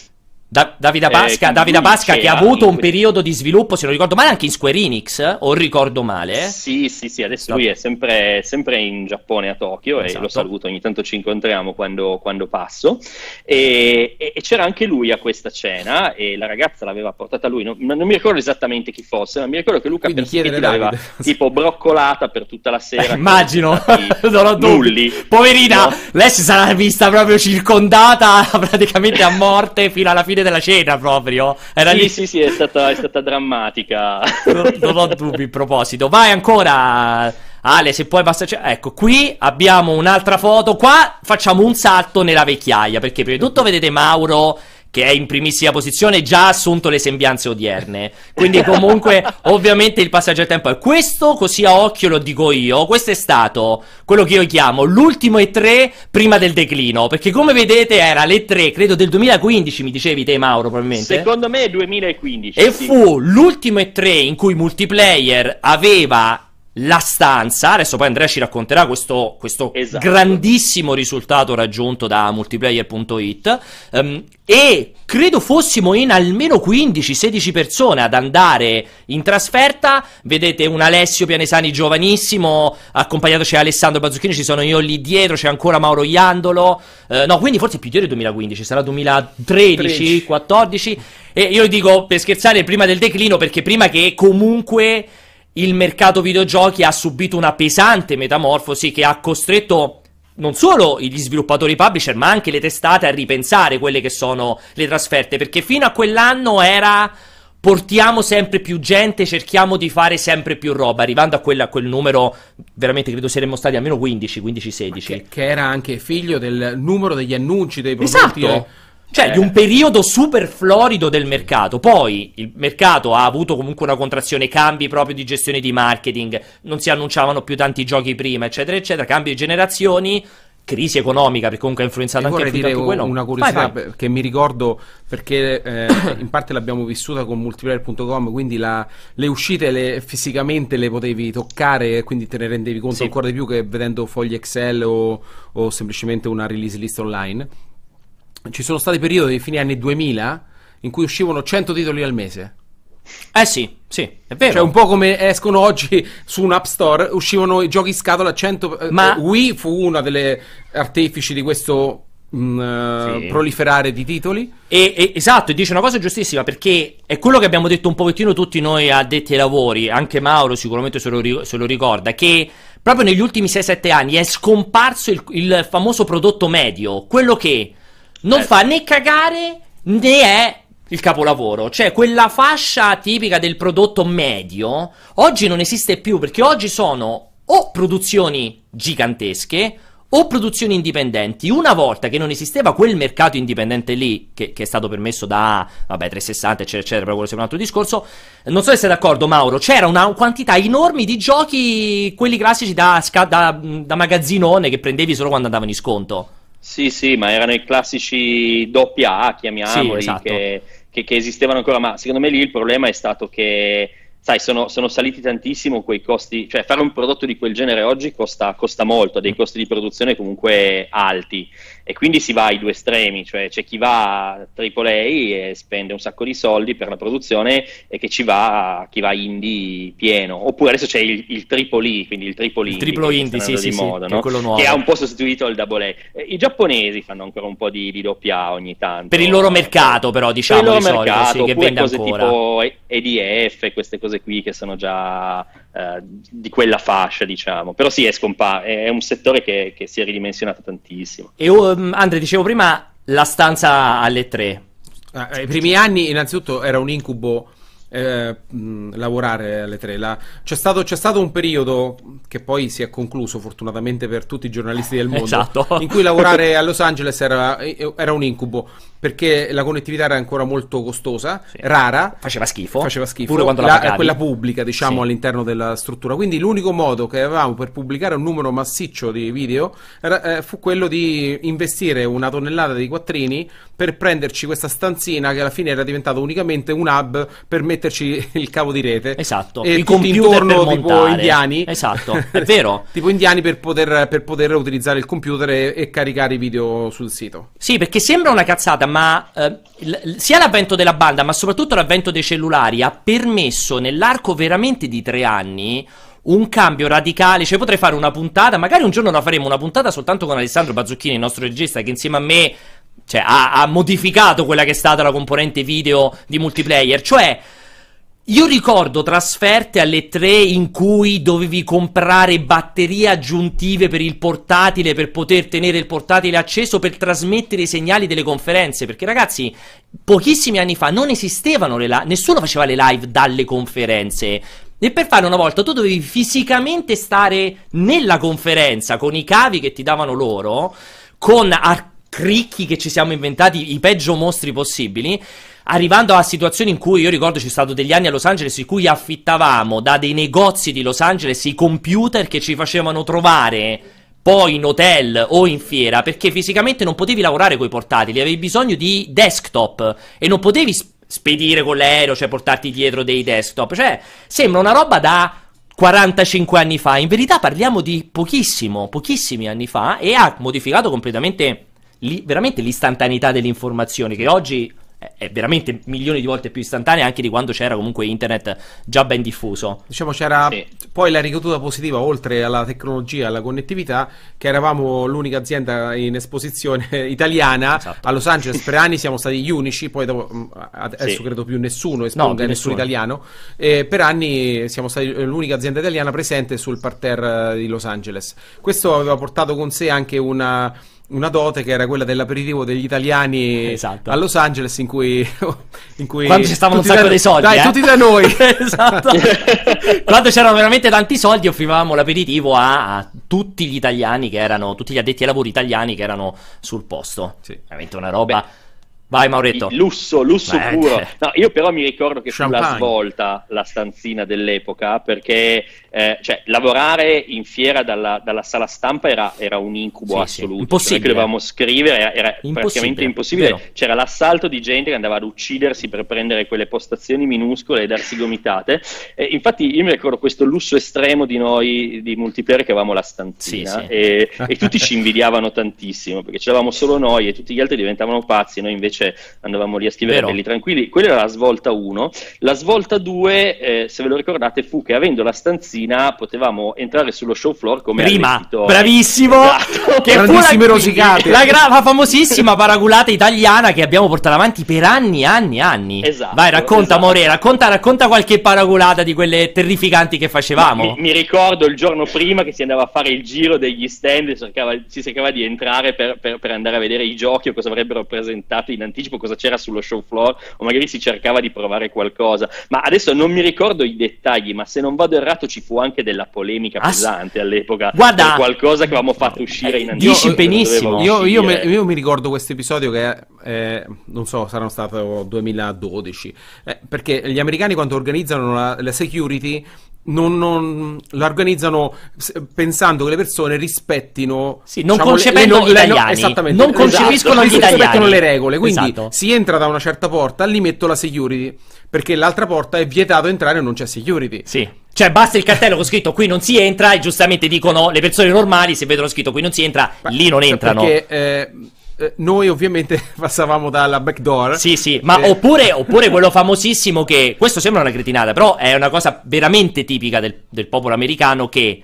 Da- Davide Eh, Pasca, che Davide lui Pasca che ha avuto un periodo di sviluppo, se non ricordo male, anche in Square Enix, o ricordo male. Sì, sì, sì, adesso Sta- lui è sempre, sempre in Giappone, a Tokyo, Esatto. e lo saluto, ogni tanto ci incontriamo quando, quando passo. E, e- e c'era anche lui a questa cena, e la ragazza l'aveva portata lui, non, non mi ricordo esattamente chi fosse, ma mi ricordo che Luca Quindi l'aveva tipo broccolata per tutta la sera. Eh, immagino, risultati non ho dubbi. nulli. Poverina, No? lei si sarà vista proprio circondata praticamente a morte fino alla fine della cena proprio. Era Sì, lì. sì, sì, è stata, è stata drammatica. Non, non ho dubbi in proposito. Vai ancora, Ale, se puoi passare. Ecco, qui abbiamo un'altra foto. Qua facciamo un salto nella vecchiaia. Perché prima di tutto vedete Mauro. Che è in primissima posizione, già ha assunto le sembianze odierne. Quindi, comunque, ovviamente il passaggio del tempo è questo. Così a occhio lo dico io. Questo è stato quello che io chiamo l'ultimo E3 prima del declino. Perché, come vedete, era l'E3, credo del 2015, mi dicevi te, Mauro, probabilmente. Secondo me è 2015. E sì. fu l'ultimo E3 in cui multiplayer aveva la stanza. Adesso poi Andrea ci racconterà questo, questo Esatto. grandissimo risultato raggiunto da multiplayer.it. ehm, e credo fossimo in almeno 15-16 persone ad andare in trasferta. Vedete un Alessio Pianesani giovanissimo, accompagnato c'è Alessandro Bazzucchini, ci sono io lì dietro, c'è ancora Mauro Iandolo. Eh, no, quindi forse più del 2015, sarà 2013, 13. 14. E io dico per scherzare prima del declino, perché prima che comunque il mercato videogiochi ha subito una pesante metamorfosi che ha costretto non solo gli sviluppatori publisher, ma anche le testate a ripensare quelle che sono le trasferte, perché fino a quell'anno era portiamo sempre più gente, cerchiamo di fare sempre più roba, arrivando a, quella, a quel numero, veramente credo saremmo stati almeno 15, 15-16. Che, che, era anche figlio del numero degli annunci dei prodotti. Esatto. Cioè, eh. di un periodo super florido del mercato. Poi il mercato ha avuto comunque una contrazione, cambi proprio di gestione di marketing, non si annunciavano più tanti giochi prima, eccetera, eccetera, cambi di generazioni crisi economica, perché comunque ha influenzato anche, vorrei dire quello. una curiosità vai, vai. che mi ricordo perché eh, in parte l'abbiamo vissuta con multiplayer.com, quindi la, le uscite le, fisicamente le potevi toccare e quindi te ne rendevi conto sì. ancora di più che vedendo fogli Excel o, o semplicemente una release list online. Ci sono stati periodi, fine anni 2000, in cui uscivano 100 titoli al mese. Eh sì, sì, è vero. Cioè, un po' come escono oggi su un App Store, uscivano i giochi scatola 100. Eh, Ma... Wii fu una delle artefici di questo Mm, uh, sì. proliferare di titoli. E, e, esatto, e dice una cosa giustissima perché è quello che abbiamo detto un pochettino tutti noi addetti ai lavori, anche Mauro sicuramente se lo, se lo ricorda, che proprio negli ultimi 6-7 anni è scomparso il, il, famoso prodotto medio, quello che non eh. fa né cagare né è il capolavoro, cioè quella fascia tipica del prodotto medio, oggi non esiste più perché oggi sono o produzioni gigantesche o produzioni indipendenti. Una volta che non esisteva quel mercato indipendente lì, che, che è stato permesso da, vabbè, 360, eccetera, eccetera, però quello è un altro discorso. Non so se sei d'accordo, Mauro. C'era una quantità enorme di giochi, quelli classici da, da, da magazzinone, che prendevi solo quando andavano in sconto. Sì, sì, ma erano i classici doppia A, chiamiamoli, sì, esatto. che che, che, esistevano ancora, ma secondo me lì il problema è stato che, sai, sono, sono, saliti tantissimo quei costi, cioè fare un prodotto di quel genere oggi costa, costa molto, ha dei costi di produzione comunque alti e quindi si va ai due estremi, cioè c'è chi va a AAA e spende un sacco di soldi per la produzione e che ci va chi va indie pieno, oppure adesso c'è il, il tripoli, quindi il triplo indie, triplo indie sì, sì, moda, sì, no? che, ha un po' sostituito il double A. Eh, I giapponesi fanno ancora un po' di, di doppia ogni tanto. Per il loro mercato però diciamo per il loro mercato, solito, sì, che vende cose ancora. tipo EDF, queste cose qui che sono già eh, di quella fascia, diciamo. Però sì, è scomparso, è un settore che, che, si è ridimensionato tantissimo. E um, Andre, dicevo prima, la stanza alle tre. Ah, I primi anni, innanzitutto, era un incubo eh, mh, lavorare alle tre. La... C'è, stato, c'è, stato, un periodo che poi si è concluso fortunatamente per tutti i giornalisti del mondo esatto. in cui lavorare a Los Angeles era, era un incubo perché la connettività era ancora molto costosa, sì. rara. Faceva schifo. Faceva schifo. Pure quando la, la quella pubblica, diciamo, sì. all'interno della struttura. Quindi l'unico modo che avevamo per pubblicare un numero massiccio di video era, eh, fu quello di investire una tonnellata di quattrini per prenderci questa stanzina che alla fine era diventato unicamente un hub per metterci il cavo di rete. Esatto. E I tutti intorno tipo indiani. Esatto, è vero. tipo indiani per poter, per poter, utilizzare il computer e, e caricare i video sul sito. Sì, perché sembra una cazzata, ma eh, l- sia l'avvento della banda, ma soprattutto l'avvento dei cellulari ha permesso nell'arco veramente di tre anni un cambio radicale. Cioè, potrei fare una puntata, magari un giorno la faremo una puntata soltanto con Alessandro Bazzucchini, il nostro regista, che insieme a me cioè, ha, ha modificato quella che è stata la componente video di multiplayer. Cioè. Io ricordo trasferte alle 3 in cui dovevi comprare batterie aggiuntive per il portatile per poter tenere il portatile acceso per trasmettere i segnali delle conferenze. Perché ragazzi, pochissimi anni fa non esistevano le live, nessuno faceva le live dalle conferenze. E per farlo una volta tu dovevi fisicamente stare nella conferenza con i cavi che ti davano loro, con a cricchi che ci siamo inventati, i peggio mostri possibili arrivando a situazioni in cui io ricordo ci sono stati degli anni a Los Angeles in cui affittavamo da dei negozi di Los Angeles i computer che ci facevano trovare poi in hotel o in fiera perché fisicamente non potevi lavorare con i portatili, avevi bisogno di desktop e non potevi spedire con l'aereo, cioè portarti dietro dei desktop, cioè sembra una roba da 45 anni fa, in verità parliamo di pochissimo, pochissimi anni fa e ha modificato completamente li, veramente l'istantaneità dell'informazione che oggi è veramente milioni di volte più istantanea anche di quando c'era comunque internet già ben diffuso. Diciamo c'era sì. poi la ricaduta positiva oltre alla tecnologia, alla connettività, che eravamo l'unica azienda in esposizione italiana esatto. a Los Angeles per anni siamo stati gli unici, poi dopo, mm, adesso sì. credo più nessuno esponga no, nessuno italiano. E per anni siamo stati l'unica azienda italiana presente sul parterre di Los Angeles. Questo aveva portato con sé anche una una dote che era quella dell'aperitivo degli italiani Esatto. a Los Angeles in cui, in cui Quando ci stavano un sacco da- dei soldi, dai eh. tutti da noi esatto. Quando c'erano veramente tanti soldi, offrivamo l'aperitivo a, a tutti gli italiani che erano, tutti gli addetti ai lavori italiani che erano sul posto. Sì. Veramente una roba. Vai, Mauretto. Lusso, lusso Beh, puro. cioè. No, io però mi ricordo che fu la svolta la stanzina dell'epoca perché eh, cioè, lavorare in fiera dalla, dalla sala stampa era, era un incubo Sì, sì, assoluto. impossibile. Noi che dovevamo scrivere era, era Impossibile, praticamente impossibile. vero. C'era l'assalto di gente che andava ad uccidersi per prendere quelle postazioni minuscole e darsi gomitate. E infatti io mi ricordo questo lusso estremo di noi di multiplayer che avevamo la stanzina Sì, sì. E, e tutti ci invidiavano tantissimo perché c'eravamo solo noi e tutti gli altri diventavano pazzi, noi invece andavamo lì a scrivere Vero. belli tranquilli. Quella era la svolta 1. La svolta 2, eh, se ve lo ricordate, fu che avendo la stanzina potevamo entrare sullo show floor come Prima, allestito. bravissimo, Esatto. che fu la, Grandissime rosicate. la, gra- la famosissima paraculata italiana che abbiamo portato avanti per anni, anni, anni. Esatto, Vai, racconta, esatto. More, racconta, racconta qualche paraculata di quelle terrificanti che facevamo. Mi, mi ricordo il giorno prima che si andava a fare il giro degli stand e cercava- si cercava di entrare per, per- per andare a vedere i giochi o cosa avrebbero presentato in anticipo, cosa c'era sullo show floor o magari si cercava di provare qualcosa. Ma adesso non mi ricordo i dettagli, ma se non vado errato ci fu anche della polemica Ah, pesante all'epoca Guarda- qualcosa che avevamo fatto uscire in anticipo. dici benissimo. Io, io me- io mi ricordo questo episodio che eh, non so, sarà stato 2012. eh, perché gli americani quando organizzano la, la security non, non- la organizzano pensando che le persone rispettino Sì, non diciamo, concependo no- gli no- italiani. esattamente, Non concepiscono Esatto. gli italiani. rispettano le regole. Quindi Esatto. si entra da una certa porta, lì metto la security. Perché l'altra porta è vietato entrare e non c'è security. Sì. Cioè, basta il cartello con scritto qui non si entra, e giustamente dicono le persone normali, se vedono scritto qui non si entra, lì non Cioè, entrano. Perché eh, eh, noi ovviamente passavamo dalla backdoor. Sì, sì, ma Eh, oppure, oppure quello famosissimo che, questo sembra una cretinata, però è una cosa veramente tipica del, del popolo americano che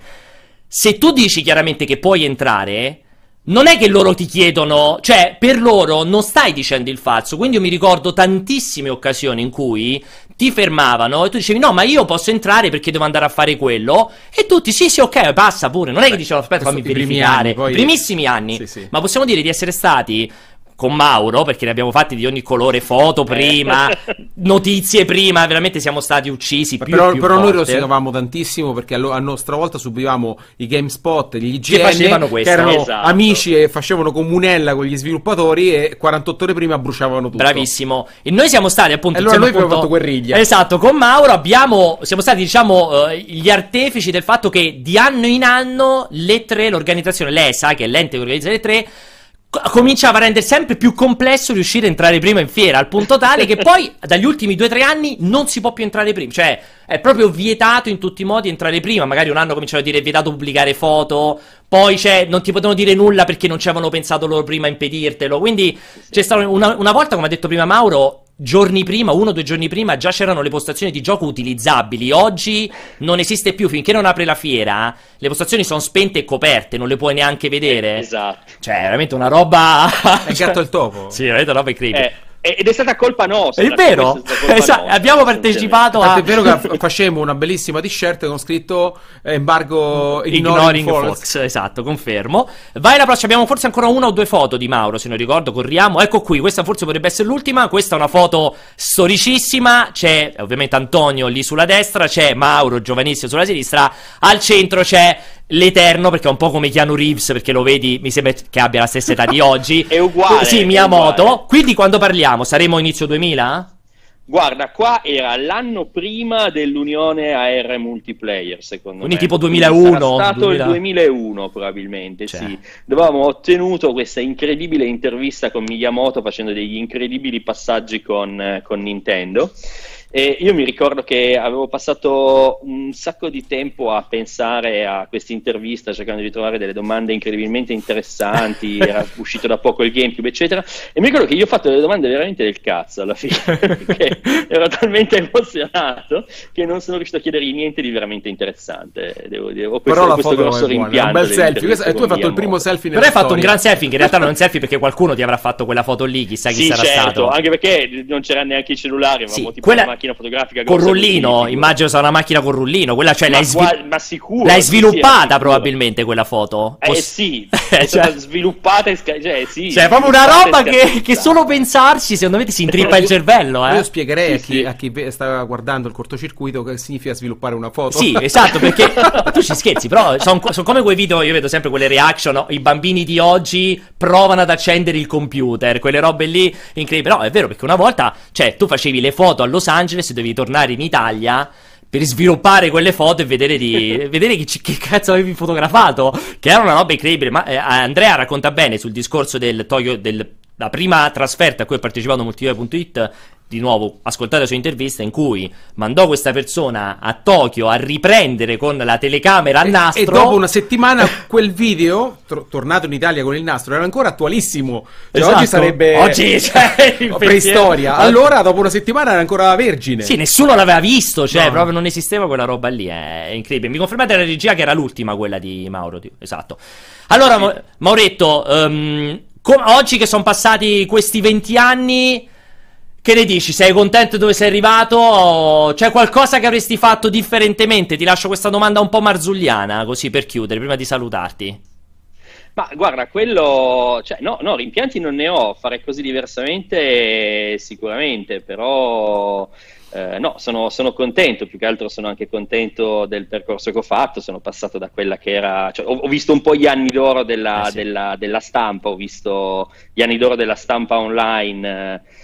se tu dici chiaramente che puoi entrare, non è che loro ti chiedono, cioè per loro non stai dicendo il falso, quindi io mi ricordo tantissime occasioni in cui ti fermavano e tu dicevi no ma io posso entrare perché devo andare a fare quello. E tutti sì sì ok passa pure, non è che dicevano aspetta fammi verificare, anni, poi- primissimi anni, Sì, sì. ma possiamo dire di essere stati con Mauro, perché ne abbiamo fatti di ogni colore, foto prima, notizie prima, veramente siamo stati uccisi più, però, più però noi volte. rosicavamo tantissimo perché allo- a nostra volta subivamo i GameSpot, gli IGN Che facevano che questo. erano Esatto. amici e facevano comunella con gli sviluppatori e 48 ore prima bruciavano tutto. Bravissimo. E noi siamo stati appunto. E allora noi abbiamo appunto- fatto guerriglia. Esatto, con Mauro abbiamo. Siamo stati, diciamo, eh, gli artefici del fatto che di anno in anno le tre, l'organizzazione, l'ESA, che è l'ente che organizza le tre. Co- Cominciava a rendere sempre più complesso riuscire a entrare prima in fiera, al punto tale che poi dagli ultimi due o tre anni non si può più entrare prima. Cioè, è proprio vietato in tutti i modi entrare prima. Magari un anno cominciano a dire è vietato pubblicare foto, poi c'è, non ti potevano dire nulla perché non ci avevano pensato loro prima a impedirtelo. Quindi c'è stata una, una volta, come ha detto prima Mauro, giorni prima, uno o due giorni prima, già c'erano le postazioni di gioco utilizzabili. Oggi non esiste più, finché non apre la fiera, le postazioni sono spente e coperte, non le puoi neanche vedere. Esatto. Cioè, veramente una roba. È il gatto il topo. Sì, veramente una roba incredibile. Eh, ed è stata colpa nostra. È vero, è colpa Esatto, nostra, abbiamo partecipato a... Tant'è vero che fa- facemmo una bellissima t-shirt con scritto eh, embargo Ignoring, ignoring, Fox. Fox. esatto, confermo. Vai alla prossima, abbiamo forse ancora una o due foto di Mauro, se non ricordo, corriamo. Ecco qui, questa forse potrebbe essere l'ultima, questa è una foto storicissima, c'è ovviamente Antonio lì sulla destra, c'è Mauro giovanissimo sulla sinistra, al centro c'è l'Eterno, perché è un po' come Keanu Reeves, perché lo vedi, mi sembra che abbia la stessa età di oggi. È uguale, Sì, è Miyamoto. uguale. Quindi quando parliamo, saremo inizio 2000? Guarda, qua era l'anno prima dell'unione AR multiplayer, secondo Quindi me. tipo Quindi 2001, Sarà stato 2000. il 2001 probabilmente, Cioè. sì. Dove avevamo ottenuto questa incredibile intervista con Miyamoto facendo degli incredibili passaggi con, eh, con Nintendo. E io mi ricordo che avevo passato un sacco di tempo a pensare a questa intervista, cercando di trovare delle domande incredibilmente interessanti. Era uscito da poco il GameCube, eccetera. E mi ricordo che io ho fatto delle domande veramente del cazzo alla fine, perché ero talmente emozionato che non sono riuscito a chiedergli niente di veramente interessante. Devo dire, ho questo, Però la questo foto grosso è buona, è un rimpianto. bel selfie. Questo- e tu hai fatto il primo selfie Però hai fatto un gran selfie, che in realtà non è un selfie perché qualcuno ti avrà fatto quella foto lì, chissà chi Sì, sarà certo, stato. anche perché non c'era neanche i cellulari, avevamo Sì, tipo quella- macchina fotografica con rullino, immagino sarà una macchina con rullino, quella cioè Ma l'hai, svi- qua- ma sicuro, l'hai sì, sì, sviluppata sicuro. probabilmente quella foto. Eh Poss- sì, è cioè- sviluppata e sca- cioè, sì, Cioè, è proprio una roba che, che solo pensarci, secondo me, ti si intrippa il cervello, eh. Io spiegherei Sì, a, chi, sì. a chi sta guardando il cortocircuito che significa sviluppare una foto. Sì, esatto, perché tu ci scherzi, però sono come quei video, io vedo sempre quelle reaction, no? i bambini di oggi provano ad accendere il computer, quelle robe lì incredibili. Però è vero perché una volta, cioè, tu facevi le foto a Los Angeles e dovevi tornare in Italia per sviluppare quelle foto e vedere, di, vedere ci- che cazzo avevi fotografato, che era una roba incredibile. Ma eh, Andrea racconta bene sul discorso del Tokyo, del- la prima trasferta a cui ha partecipato Multiplayer.it. Di nuovo, ascoltate la sua intervista in cui mandò questa persona a Tokyo a riprendere con la telecamera a E- nastro. E dopo una settimana quel video, tro- tornato in Italia con il nastro, era ancora attualissimo. Cioè, Esatto. Oggi sarebbe Oggi, cioè, preistoria. Allora, dopo una settimana era ancora vergine. Sì, nessuno l'aveva visto, cioè No. proprio non esisteva quella roba lì, è incredibile. Mi confermate la regia che era l'ultima quella di Mauro, esatto. Allora, Ma- Mauretto, ehm, com- oggi che sono passati questi 20 anni, che ne dici? Sei contento dove sei arrivato? C'è qualcosa che avresti fatto differentemente? Ti lascio questa domanda un po' marzulliana, così per chiudere, prima di salutarti. Ma guarda, quello, cioè, no, no, rimpianti non ne ho, fare così diversamente sicuramente, però eh, no, sono, sono contento, più che altro sono anche contento del percorso che ho fatto, sono passato da quella che era, cioè, ho, ho visto un po' gli anni d'oro della, Eh sì. della- della stampa, ho visto gli anni d'oro della stampa online. eh,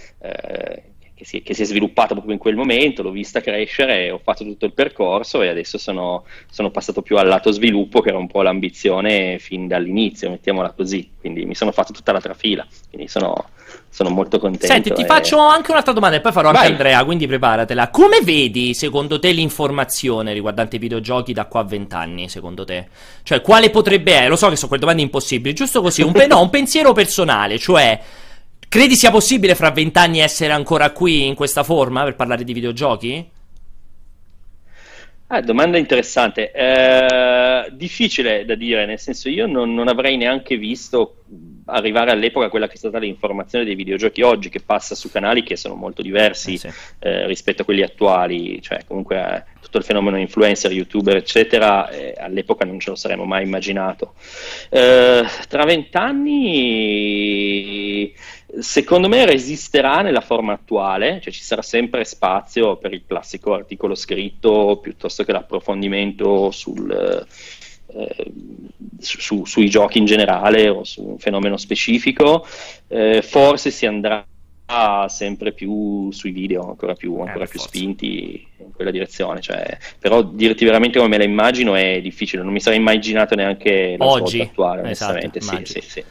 che si, che si è sviluppata proprio in quel momento, l'ho vista crescere, ho fatto tutto il percorso e adesso sono, sono passato più al lato sviluppo, che era un po' l'ambizione fin dall'inizio, mettiamola così. Quindi mi sono fatto tutta la trafila, quindi sono, sono molto contento. Senti, ti e- faccio anche un'altra domanda e poi farò anche Vai. Andrea, quindi preparatela. Come vedi, secondo te, l'informazione riguardante i videogiochi da qua a vent'anni, secondo te? Cioè, quale potrebbe essere? Lo so che sono quelle domande impossibili, giusto così, un, pe- no, un pensiero personale, cioè... Credi sia possibile fra vent'anni essere ancora qui in questa forma per parlare di videogiochi? Ah, domanda interessante. Eh, difficile da dire, nel senso io non, non avrei neanche visto arrivare all'epoca quella che è stata l'informazione dei videogiochi oggi, che passa su canali che sono molto diversi Eh sì. eh, rispetto a quelli attuali, cioè comunque eh, tutto il fenomeno influencer, youtuber, eccetera, eh, all'epoca non ce lo saremmo mai immaginato. Eh, tra vent'anni, secondo me, resisterà nella forma attuale, cioè ci sarà sempre spazio per il classico articolo scritto piuttosto che l'approfondimento sul. eh, su- su- sui giochi in generale o su un fenomeno specifico, eh, forse si andrà sempre più sui video, ancora più, ancora Eh, più spinti in quella direzione. Cioè, però dirti veramente come me la immagino è difficile, non mi sarei immaginato neanche la Oggi. attuale, Esatto, onestamente. sì, immagino. sì, sì.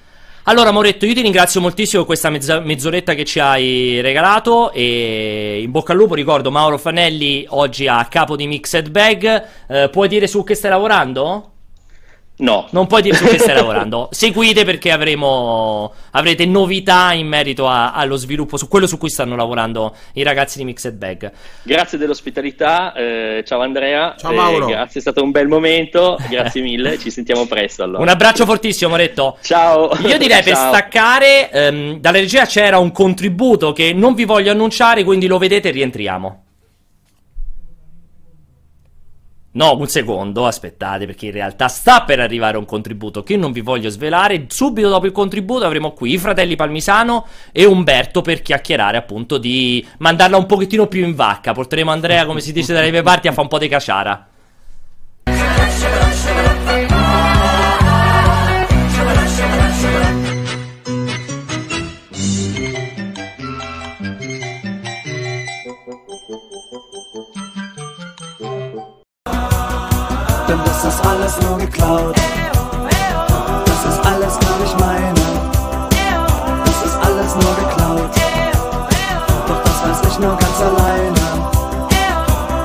Allora, Moretto, io ti ringrazio moltissimo per questa mezza- mezz'oretta che ci hai regalato. E in bocca al lupo, ricordo Mauro Fanelli oggi a capo di Mixed Bag. Eh, puoi dire su che stai lavorando? No. Non puoi dire su che stai lavorando. Seguite perché avremo, avrete novità in merito a- allo sviluppo, su quello su cui stanno lavorando i ragazzi di Mixed Bag. Grazie dell'ospitalità, eh, ciao Andrea, Ciao eh, Mauro. grazie, è stato un bel momento, grazie mille, ci sentiamo presto allora. Un abbraccio fortissimo, Moretto. Ciao. Io direi per Ciao. staccare, ehm, dalla regia c'era un contributo che non vi voglio annunciare, quindi lo vedete e rientriamo. No, un secondo, aspettate, perché in realtà sta per arrivare un contributo che non vi voglio svelare. Subito dopo il contributo avremo qui i fratelli Palmisano e Umberto per chiacchierare appunto di mandarla un pochettino più in vacca. Porteremo Andrea, come si dice dalle mie parti, a fare un po' di caciara. alles nur geklaut. Das ist alles gar ich meine. Das ist alles nur geklaut. Doch das weiß ich nur ganz alleine.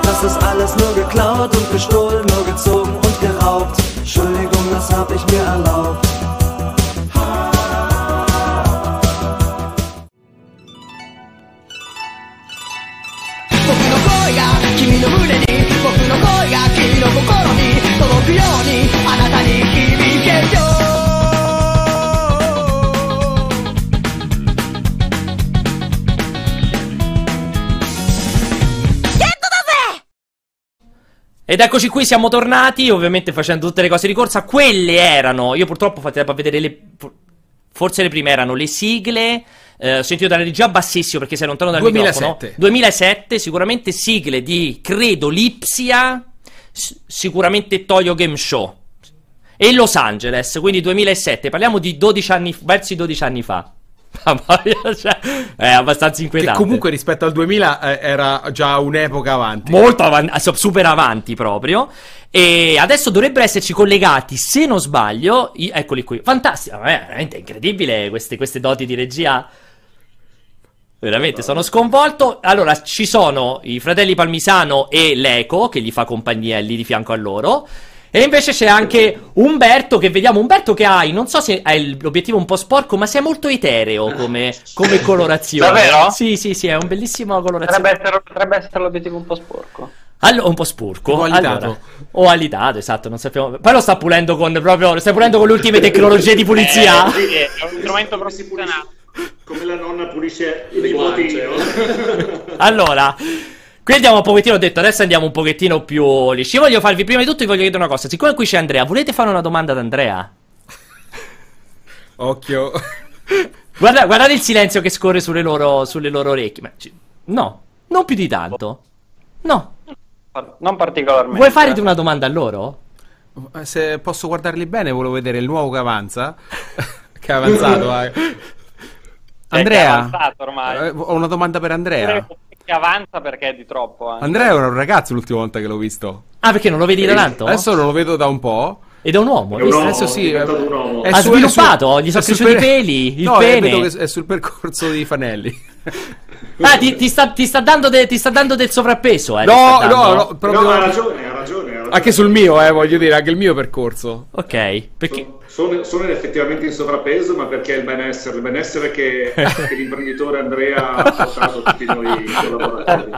Das ist alles nur geklaut und gestohlen, nur gezogen und geraubt. Entschuldigung, das hab ich mir erlaubt. Boku no koi kimi no mune ni Boku no koi kimi no kokoro 届くようにあなたに響けよ Ed eccoci qui, siamo tornati, ovviamente facendo tutte le cose di corsa. Quelle erano, io purtroppo fate a vedere le... Forse le prime erano le sigle, eh, ho sentito dalla già bassissimo perché sei lontano dal 2007. microfono. 2007, sicuramente sigle di, credo, Lipsia sicuramente Toyo Game Show. E Los Angeles, quindi 2007, parliamo di 12 anni, verso i 12 anni fa. Cioè, è abbastanza Che inquietante. comunque rispetto al 2000 eh, era già un'epoca avanti. molto avanti, super avanti proprio. E adesso dovrebbero esserci collegati, se non sbaglio, i- eccoli qui. Fantastico, è veramente incredibile queste, queste doti di regia. Veramente, sono sconvolto. Allora, ci sono i fratelli Palmisano e l'Eco, che gli fa compagnia lì di fianco a loro. E invece c'è anche Umberto, che vediamo, Umberto che hai, non so se hai l'obiettivo un po' sporco, ma sei molto etereo come, come colorazione. Davvero? Sì, sì, sì, è un bellissimo colorazione. Potrebbe essere, potrebbe essere l'obiettivo un po' sporco. Allora, un po' sporco. O alitato. Allora, o alitato, esatto, non sappiamo. Poi lo sta pulendo con proprio. Lo stai pulendo con le ultime tecnologie di pulizia. Eh, sì, è un strumento professionale. Come la nonna pulisce il nipotino. Allora, qui andiamo un pochettino. Ho detto, adesso andiamo un pochettino più lisci. Voglio farvi prima di tutto, vi voglio chiedere una cosa. Siccome qui c'è Andrea, volete fare una domanda ad Andrea? Occhio. Guarda, guardate il silenzio che scorre sulle loro, sulle loro orecchie. Ma no, non più di tanto. No. Non particolarmente. Vuoi fare una domanda a loro? Eh, Se posso guardarli bene, volevo vedere il nuovo che avanza. che è avanzato. eh. Che è Andrea, eh, ho una domanda per Andrea. Che avanza perché è di troppo. anche. Andrea era un ragazzo l'ultima volta che l'ho visto. Ah, perché non lo vedi da tanto? Adesso non lo vedo da un po'. Ed è un uomo, È un uomo. Adesso sì. è un uomo. è Ha su- è sviluppato, su- gli sono cresciuti per- i peli, il no, pene. vedo che è sul percorso di Fanelli. Ah, ti, ti sta, ti sta dando de- ti sta dando del sovrappeso, eh? no, no, no, proprio... No, ha ragione, ha ragione. Anche sul mio, eh, voglio dire, anche il mio percorso. Ok, perché... Sono, sono effettivamente in sovrappeso, ma perché è il benessere, il benessere che, che l'imprenditore Andrea ha portato a tutti noi collaboratori.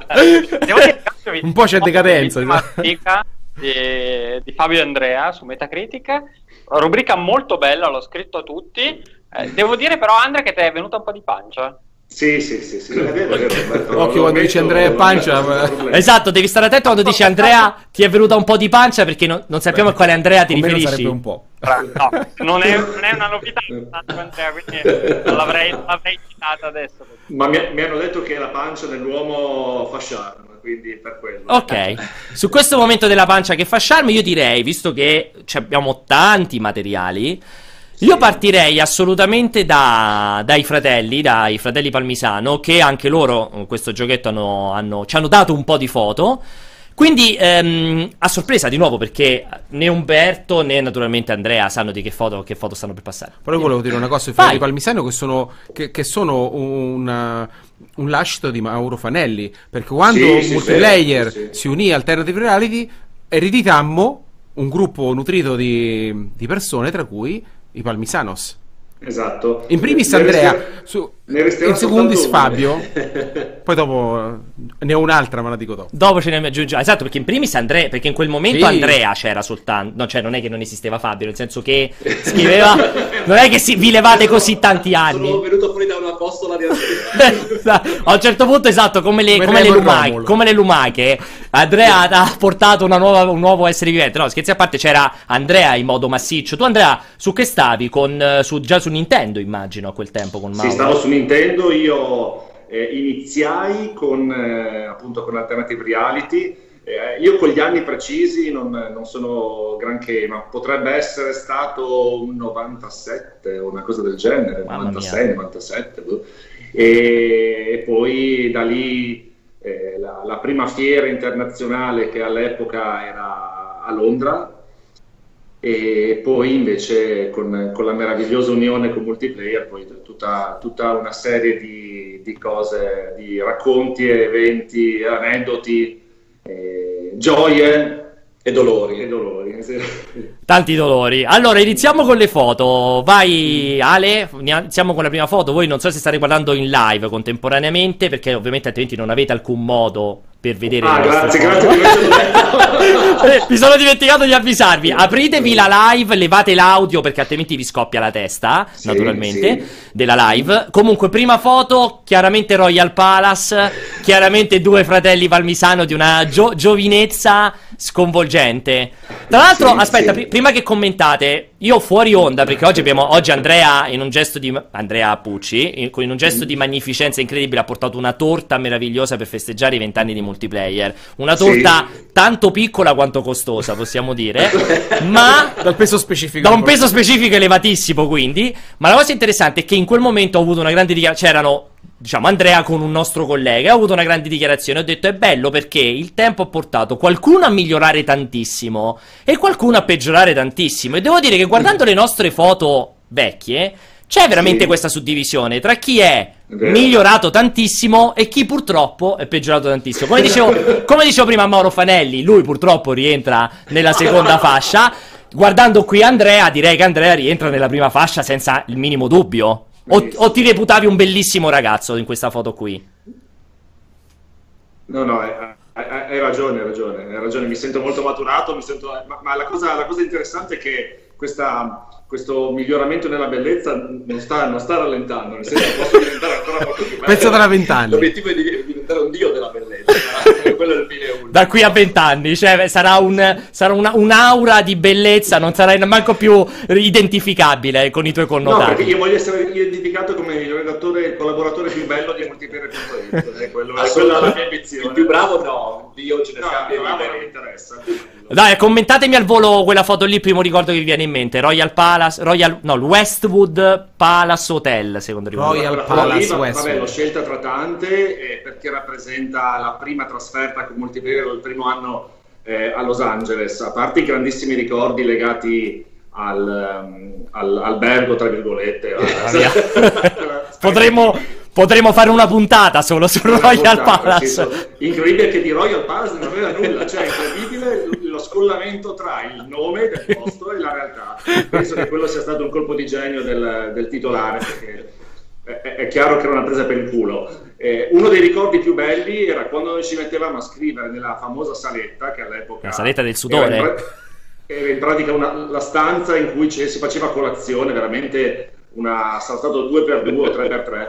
Un po' c'è decadenza, rubrica di, di Fabio e Andrea su Metacritica. Rubrica molto bella, l'ho scritto a tutti. Eh, devo dire però, Andrea, che ti è venuta un po' di pancia. Sì, sì, sì, sì, è vero, è vero. Roberto. Occhio quando dice Andrea Pancia, ma-. Esatto, devi stare attento quando dici Andrea ti è venuta un po' di pancia perché non, non sappiamo a quale Andrea ti riferisci. un po'. No, non è, non è una novità, Andrea, quindi non l'avrei, l'avrei citata adesso. Ma mi, mi hanno detto che la pancia nell'uomo fa charme, quindi per quello. Ok, su questo momento della pancia che fa charme, io direi, visto che ci abbiamo tanti materiali, io partirei assolutamente da- dai fratelli, dai fratelli Palmisano, che anche loro con questo giochetto hanno, hanno- ci hanno dato un po' di foto. Quindi, ehm, a sorpresa di nuovo, perché né Umberto né naturalmente Andrea sanno di che foto, che foto stanno per passare. Però io volevo dire una cosa sui Vai. fratelli Palmisano che sono, che, che sono una- un lascito di Mauro Fanelli. Perché quando sì, Multiplayer sì, sì. si unì a Alternative Reality, ereditammo un gruppo nutrito di, di persone, tra cui i Palmisanos. Esatto. In primis Andrea, su, in secundis soltanto Fabio, poi dopo ne ho un'altra, ma la dico dopo. Dopo ce ne aggiungiamo. Esatto, perché in primis Andrea, perché in quel momento Sì. Andrea c'era soltanto. No, cioè non è che non esisteva Fabio, nel senso che scriveva. non è che si, vi levate così tanti anni. Sono venuto fuori da una costola di Andrea. A un certo punto, esatto, come le, Come come le lumache, come le lumache, Andrea ha portato una nuova- un nuovo essere vivente. No, scherzi a parte, c'era Andrea in modo massiccio. Tu, Andrea, su che stavi? Con, eh, su- già su Nintendo, immagino, a quel tempo con Mauro. Sì, stavo su Nintendo, io eh, iniziai con, eh, appunto con Alternative Reality. Eh, io con gli anni precisi non, non sono granché, ma potrebbe essere stato un 97 o una cosa del genere, Mamma 96, mia. 97. boh. E, e poi da lì eh, la, la prima fiera internazionale che all'epoca era a Londra, e poi invece con, con la meravigliosa unione con multiplayer poi tutta, tutta una serie di, di cose, di racconti, eventi, aneddoti, eh, gioie E dolori. e dolori. sì. Tanti dolori. Allora, iniziamo con le foto. Vai, Ale. Iniziamo con la prima foto. Voi non so se state guardando in live contemporaneamente, perché ovviamente altrimenti non avete alcun modo per vedere Ah, grazie, grazie. Eh, Mi sono dimenticato di avvisarvi. Apritevi la live, levate l'audio perché altrimenti vi scoppia la testa, Sì, naturalmente, sì. della live. Comunque, prima foto, chiaramente Royal Palace, chiaramente due fratelli Palmisano di una gio- giovinezza sconvolgente. Tra l'altro, Sì, aspetta, sì. pri- prima che commentate, io fuori onda, perché oggi abbiamo oggi Andrea in un gesto di Andrea Pucci, in, in un gesto di magnificenza incredibile ha portato una torta meravigliosa per festeggiare i vent'anni di multiplayer. Una Sì. torta tanto piccola quanto costosa, possiamo dire, ma Dal peso specifico. da un peso specifico elevatissimo, quindi. Ma la cosa interessante è che in quel momento ho avuto una grande dichiarazione. C'erano, diciamo, Andrea con un nostro collega. Ho avuto una grande dichiarazione. Ho detto: è bello perché il tempo ha portato qualcuno a migliorare tantissimo e qualcuno a peggiorare tantissimo. E devo dire che guardando le nostre foto vecchie. C'è veramente Sì. questa suddivisione tra chi è migliorato tantissimo e chi purtroppo è peggiorato tantissimo. Come dicevo, come dicevo prima a Mauro Fanelli, lui purtroppo rientra nella seconda fascia. Guardando qui Andrea, direi che Andrea rientra nella prima fascia senza il minimo dubbio. O, o ti reputavi un bellissimo ragazzo in questa foto qui? No, no, hai, hai- hai ragione, hai ragione, hai ragione, mi sento molto maturato, mi sento- ma, ma la, cosa, la cosa interessante è che questa- questo miglioramento nella bellezza non sta, non sta rallentando, nel senso che posso diventare ancora molto più bello. Pensa tra vent'anni. L'obiettivo è di diventare un dio della bellezza, quello è il fine ultimo. Da qui a vent'anni, cioè sarà, un, sarà una- un'aura di bellezza, non sarai manco più identificabile con i tuoi No, perché connotati. io voglio essere identificato come il redattore, il collaboratore più bello di multiplayer.it, è quello, è quella la mia ambizione. Il più bravo no, Dio ce ne No, scambia il bravo non mi interessa. Dai, commentatemi al volo quella foto lì, primo ricordo che vi viene in mente. Royal Palace, Royal, no, il Westwood Palace Hotel, secondo ricordo. Royal Allora, Palace lì. Vabbè, l'ho scelta tra tante eh, perché rappresenta la prima trasferta con multiplayer del primo anno eh, a Los Angeles, a parte i grandissimi ricordi legati al, um, al- albergo, tra virgolette. Potremmo, potremmo fare una puntata solo su Royal Palace. Incredibile che di Royal Palace non aveva nulla, cioè incredibile lo scollamento tra il nome del posto e la realtà. Penso che quello sia stato un colpo di genio del, del titolare, perché è, è- chiaro che era una presa per il culo. Eh, uno dei ricordi più belli era quando noi ci mettevamo a scrivere nella famosa saletta, che all'epoca... La saletta del sudore? Era in, era in pratica una- la stanza in cui ci- si faceva colazione, veramente una, sarà stato 2x2 o 3x3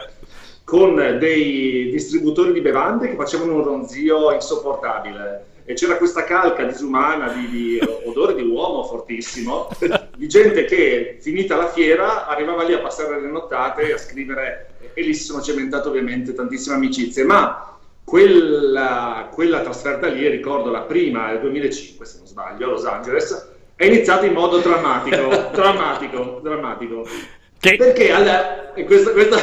con dei distributori di bevande che facevano un ronzio insopportabile e c'era questa calca disumana di, di odore di uomo fortissimo di gente che finita la fiera arrivava lì a passare le nottate e a scrivere e lì si sono cementate ovviamente tantissime amicizie. Ma quella, quella trasferta lì ricordo la prima nel 2005 se non sbaglio a Los Angeles è iniziata in modo drammatico drammatico drammatico. Che- perché alla- questa, questa-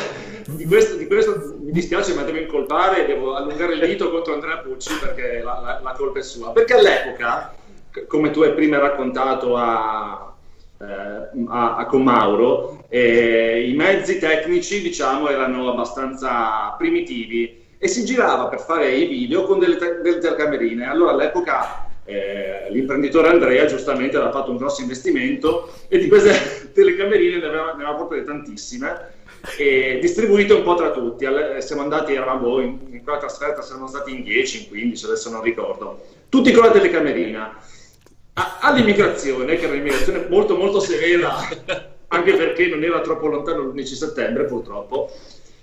di, questo, di questo mi dispiace, ma devo incolpare, devo allungare il dito contro Andrea Pucci perché la, la- la colpa è sua. Perché all'epoca, come tu hai prima raccontato a, eh, a- a- con Mauro, eh, i mezzi tecnici diciamo erano abbastanza primitivi e si girava per fare i video con delle, te- delle telecamerine. Allora all'epoca eh, l'imprenditore Andrea giustamente aveva fatto un grosso investimento e di queste telecamerine ne aveva, ne aveva portate tantissime e distribuite un po' tra tutti. Siamo andati, eravamo in, in quella trasferta, siamo stati in 10, in 15, adesso non ricordo, tutti con la telecamerina. A- all'immigrazione, che era un'immigrazione molto molto severa, anche perché non era troppo lontano l'11 settembre purtroppo,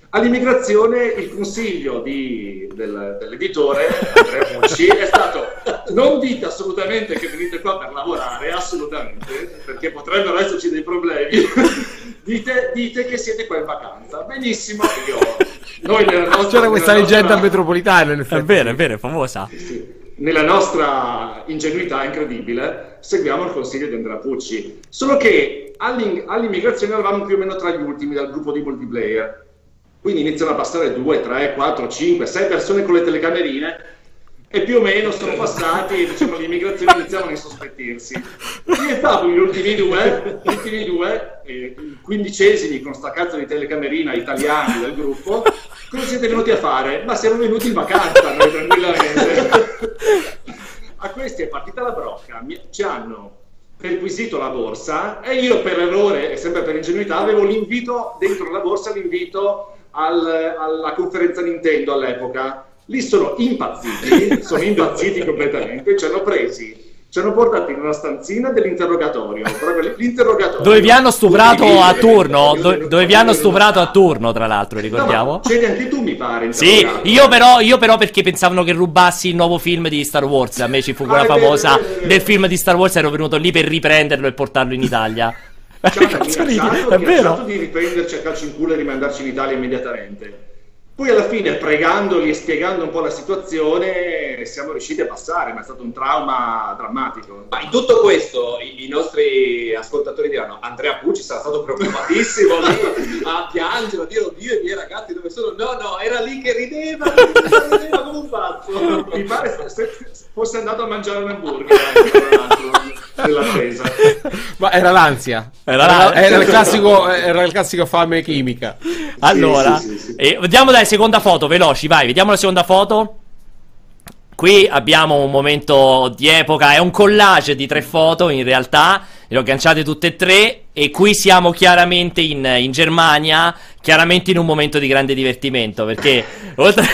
all'immigrazione il consiglio di- del- dell'editore Andrea Mucci è stato non dite assolutamente che venite qua per lavorare, assolutamente, perché potrebbero esserci dei problemi. Dite, dite che siete qua in vacanza. Benissimo, io. Noi nella nostra, C'era questa nella leggenda nostra- metropolitana, in È effetti. vero, è vero, è famosa. sì. Nella nostra ingenuità incredibile, seguiamo il consiglio di Andrea Pucci. Solo che all'immigrazione eravamo più o meno tra gli ultimi dal gruppo di multiplayer. Quindi iniziano a passare 2, 3, 4, 5, 6 persone con le telecamerine e più o meno sono passati e diciamo, le immigrazioni iniziavano a insospettirsi. Chi è stato gli ultimi due, gli ultimi due, eh, quindicesimi con sta cazzo di telecamerina italiani del gruppo, cosa siete venuti a fare? Ma siamo venuti in vacanza noi tranquillamente. A questi è partita la brocca, mi- ci hanno perquisito la borsa e io per errore e sempre per ingenuità avevo l'invito dentro la borsa l'invito al- alla conferenza Nintendo all'epoca lì sono impazziti sono impazziti completamente ci hanno presi ci hanno portato in una stanzina dell'interrogatorio, l'interrogatorio. Dove vi hanno stuprato a turno, io- do- dove vi hanno stuprato a turno, tra l'altro, No, ricordiamo. ma c'eri anche tu, mi pare. Sì, io però, io però perché pensavano che rubassi il nuovo film di Star Wars. A me ci fu quella Ah, famosa vero, è vero. del film di Star Wars. Ero venuto lì per riprenderlo e portarlo in Italia. Minacciato, È minacciato vero? di riprenderci a calcio in culo e rimandarci in Italia immediatamente. Poi alla fine, pregandoli e spiegando un po' la situazione, siamo riusciti a passare, ma è stato un trauma drammatico. Ma in tutto questo i, i nostri ascoltatori diranno Andrea Pucci sarà stato preoccupatissimo a piangere, a dire oddio i miei ragazzi dove sono? No, no, era lì che rideva, rideva come un pazzo. Mi pare se- se- fosse andato a mangiare un hamburger anche, tra l'altro, nell'attesa. Ma era l'ansia. Era Era il classico, era il classico fame chimica. Allora, sì, sì, sì. eh, vediamo dai seconda foto, veloci, vai, vediamo la seconda foto. Qui abbiamo un momento di epoca, è un collage di tre foto in realtà, le ho agganciate tutte e tre e qui siamo chiaramente in, in Germania, chiaramente in un momento di grande divertimento perché oltre,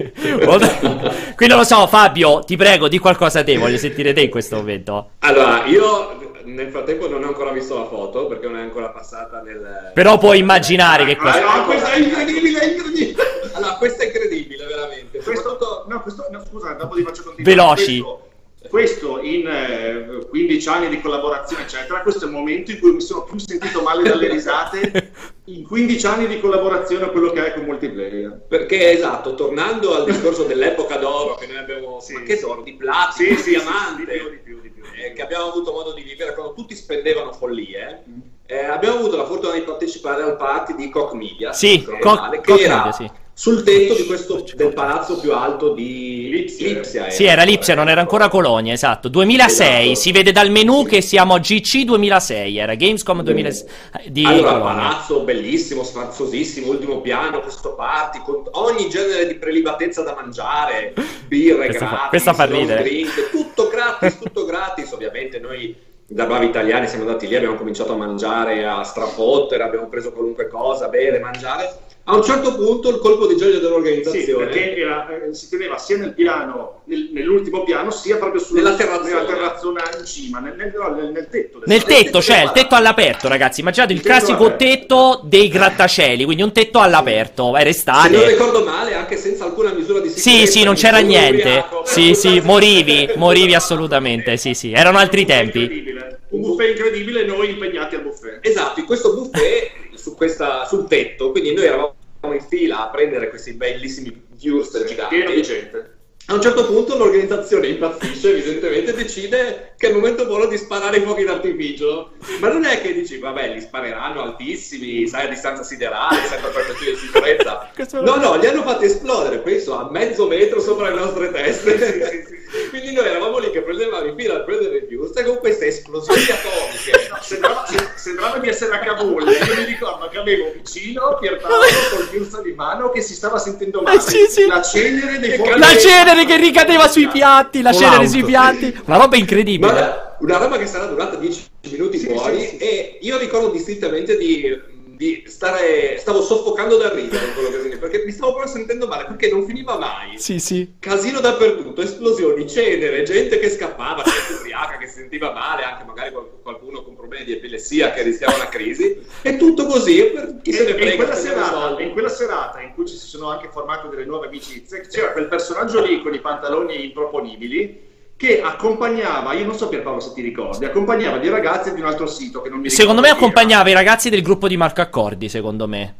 oltre- qui non lo so Fabio, ti prego di qualcosa a te, voglio sentire te in questo momento. Allora, io nel frattempo non ho ancora visto la foto perché non è ancora passata nel... Però puoi immaginare che cosa... Ah, no, questo è incredibile, è incredibile. Allora, questo è incredibile, veramente. Questo, no, questo, no, scusa, dopo ti faccio continuare. Veloci. Questo, questo in eh, 15 anni di collaborazione, eccetera, questo è il momento in cui mi sono più sentito male dalle risate in 15 anni di collaborazione a quello che è con multiplayer. Perché esatto, tornando al discorso dell'epoca d'oro che noi abbiamo, Sì, ma che sì. d'oro, di platino, Sì, di sì, diamante, sì, di più, di più, di più. eh, che abbiamo avuto modo di vivere quando tutti spendevano follie. eh, abbiamo avuto la fortuna di partecipare al party di Koch Media, Sì, Koch- male, che Koch era Media, sì. Sul tetto di questo, del palazzo più alto di Lipsia. Lipsia. Sì, era Lipsia, non era ancora Colonia, esatto. 2006, Esatto. si vede dal menu che siamo a GC 2006, era Gamescom 2006 di Allora, Colonia. palazzo bellissimo, sfarzosissimo, ultimo piano, questo party, con ogni genere di prelibatezza da mangiare, birre Questa fa- gratis, questa fa long ridere. drink, tutto gratis, tutto gratis. Ovviamente noi da bravi italiani siamo andati lì, abbiamo cominciato a mangiare, a strafottere, abbiamo preso qualunque cosa, bere, mangiare. A un certo punto il colpo di genio Sì, dell'organizzazione perché era, eh, si teneva sia nel piano, nel- nell'ultimo piano, sia proprio sul- Nella terrazzona. nella terrazzona in cima, nel, nel- nel- nel tetto. Nel tetto, cioè il tetto all'aperto, ragazzi. Immaginate il Il tetto classico all'aperto. tetto dei grattacieli, quindi un tetto all'aperto. Era Se non ricordo male, anche senza alcuna misura di sicurezza. Sì, sì, non c'era niente. ubriaco. Sì, sì, morivi, morivi assolutamente. Sì, sì, erano altri Un tempi. incredibile. Un buffet incredibile, noi impegnati al buffet. Esatto, in questo buffet su questa- sul tetto, quindi noi eravamo in fila a prendere questi bellissimi Würstel Pieno di giganti. gente. A un certo punto l'organizzazione impazzisce, evidentemente decide che è il momento buono di sparare i fuochi d'artificio. Ma non è che dici, vabbè, li spareranno altissimi, sai, a distanza siderale, sempre per questioni di sicurezza. No, no, li hanno fatti esplodere, penso, a mezzo metro sopra le nostre teste. Quindi noi eravamo lì che prendevamo in fila a prendere il Würstel con queste esplosioni atomiche. No, sembrava, se- sembrava di essere a Kabul. Io mi ricordo che avevo vicino Pierpaolo col Würstel in mano che si stava sentendo male. Eh, sì, sì. La cenere dei fuochi. La cenere che ricadeva sui piatti, la cenere sui piatti. Una roba incredibile. Ma una roba che sarà durata 10 minuti Sì, fuori sì, sì, e io ricordo distintamente di, di stare stavo soffocando da ridere in quell'occasione perché mi stavo proprio sentendo male perché non finiva mai Sì, sì. casino dappertutto esplosioni cenere gente che scappava gente ubriaca che si sentiva male anche magari qual- qualcuno con problemi di epilessia che rischiava una crisi e tutto così e per chi se ne E, e in frega quella serata, in quella serata in cui ci si sono anche formate delle nuove amicizie, c'era quel personaggio lì con i pantaloni improponibili che accompagnava, io non so Pierpaolo se ti ricordi, accompagnava dei ragazzi di un altro sito che non mi Secondo me ricordo chi era. accompagnava i ragazzi del gruppo di Marco Accordi, secondo me.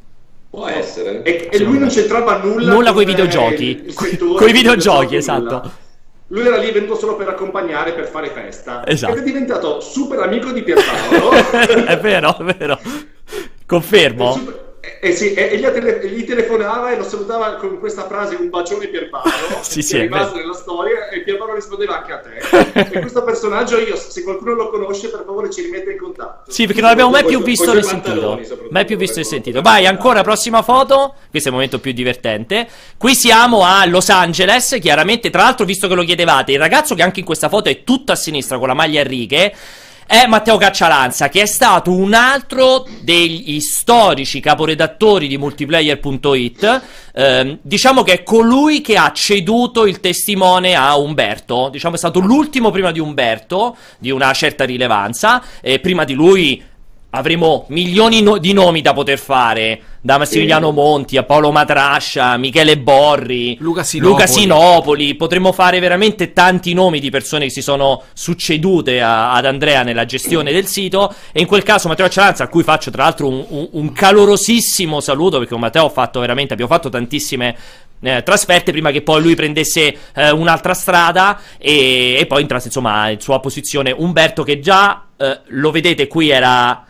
può essere E, e lui non c'entrava nulla Nulla con coi eh, videogiochi. Coi non videogiochi, esatto. nulla. Lui era lì venuto solo per accompagnare, per fare festa. Esatto. Ed è diventato super amico di Pierpaolo. è vero, è vero. Confermo. Super- eh, sì, e, gli, tele- gli telefonava e lo salutava con questa frase un bacione Pierpaolo Sì, che sì, è vero. nella storia e Pierpaolo rispondeva anche a te e questo personaggio io se qualcuno lo conosce per favore ci rimette in contatto Sì, perché non l'abbiamo mai più visto né sentito. Mai più visto né sentito. Vai, ancora, prossima foto. Questo è il momento più divertente. Qui siamo a Los Angeles. Chiaramente, tra l'altro, visto che lo chiedevate, il ragazzo che anche in questa foto è tutto a sinistra con la maglia a righe. È Matteo Caccialanza, che è stato un altro degli storici caporedattori di multiplayer.it. Ehm, diciamo che è colui che ha ceduto il testimone a Umberto. Diciamo è stato l'ultimo prima di Umberto, di una certa rilevanza. E prima di lui avremo milioni no- di nomi da poter fare. Da Massimiliano Monti a Paolo Matrascia, a Michele Borri, Luca Sinopoli. Luca Sinopoli. Potremmo fare veramente tanti nomi di persone che si sono succedute a- ad Andrea nella gestione del sito. E in quel caso Matteo Accialanza, a cui faccio tra l'altro un, un- un calorosissimo saluto, perché con Matteo ho fatto veramente, abbiamo fatto tantissime. eh, trasferte prima che poi lui prendesse eh, un'altra strada e, e poi entrasse insomma in sua posizione Umberto che già eh, lo vedete qui era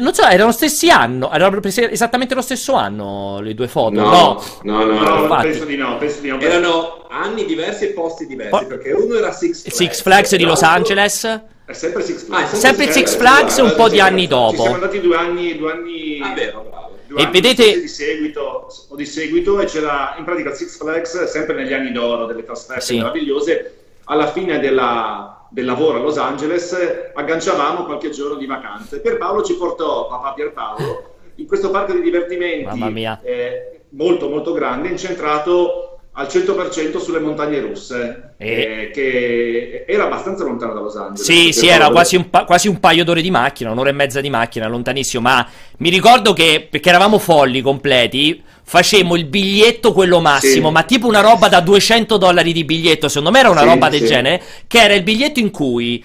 non so erano stessi anno erano prese esattamente lo stesso anno le due foto no, No, no, no, No, penso di no, penso di no. Erano anni diversi e posti diversi, Poi- perché uno era Six Flags. Six Flags di Los Angeles È sempre Six Flags. Ah, sempre Six Flags un po' di anni Ci dopo siamo andati due anni, due anni, Ah, vero, bravo. E vedete- di seguito, o di seguito e c'era in pratica Six Flags sempre negli anni d'oro delle trasferte Sì. meravigliose. Alla fine della- del lavoro a Los Angeles agganciavamo qualche giorno di vacanze. Pierpaolo ci portò, papà Pierpaolo, in questo parco di divertimenti eh, molto molto grande, incentrato al 100% sulle montagne russe, E- eh, che era abbastanza lontano da Los Angeles. Sì, sì, era quasi un, pa- quasi un paio d'ore di macchina, un'ora e mezza di macchina, lontanissimo. Ma mi ricordo che, perché eravamo folli completi, facemmo il biglietto quello massimo, Sì. ma tipo una roba da 200 dollari di biglietto. Secondo me era una Sì, roba del sì. genere, che era il biglietto in cui.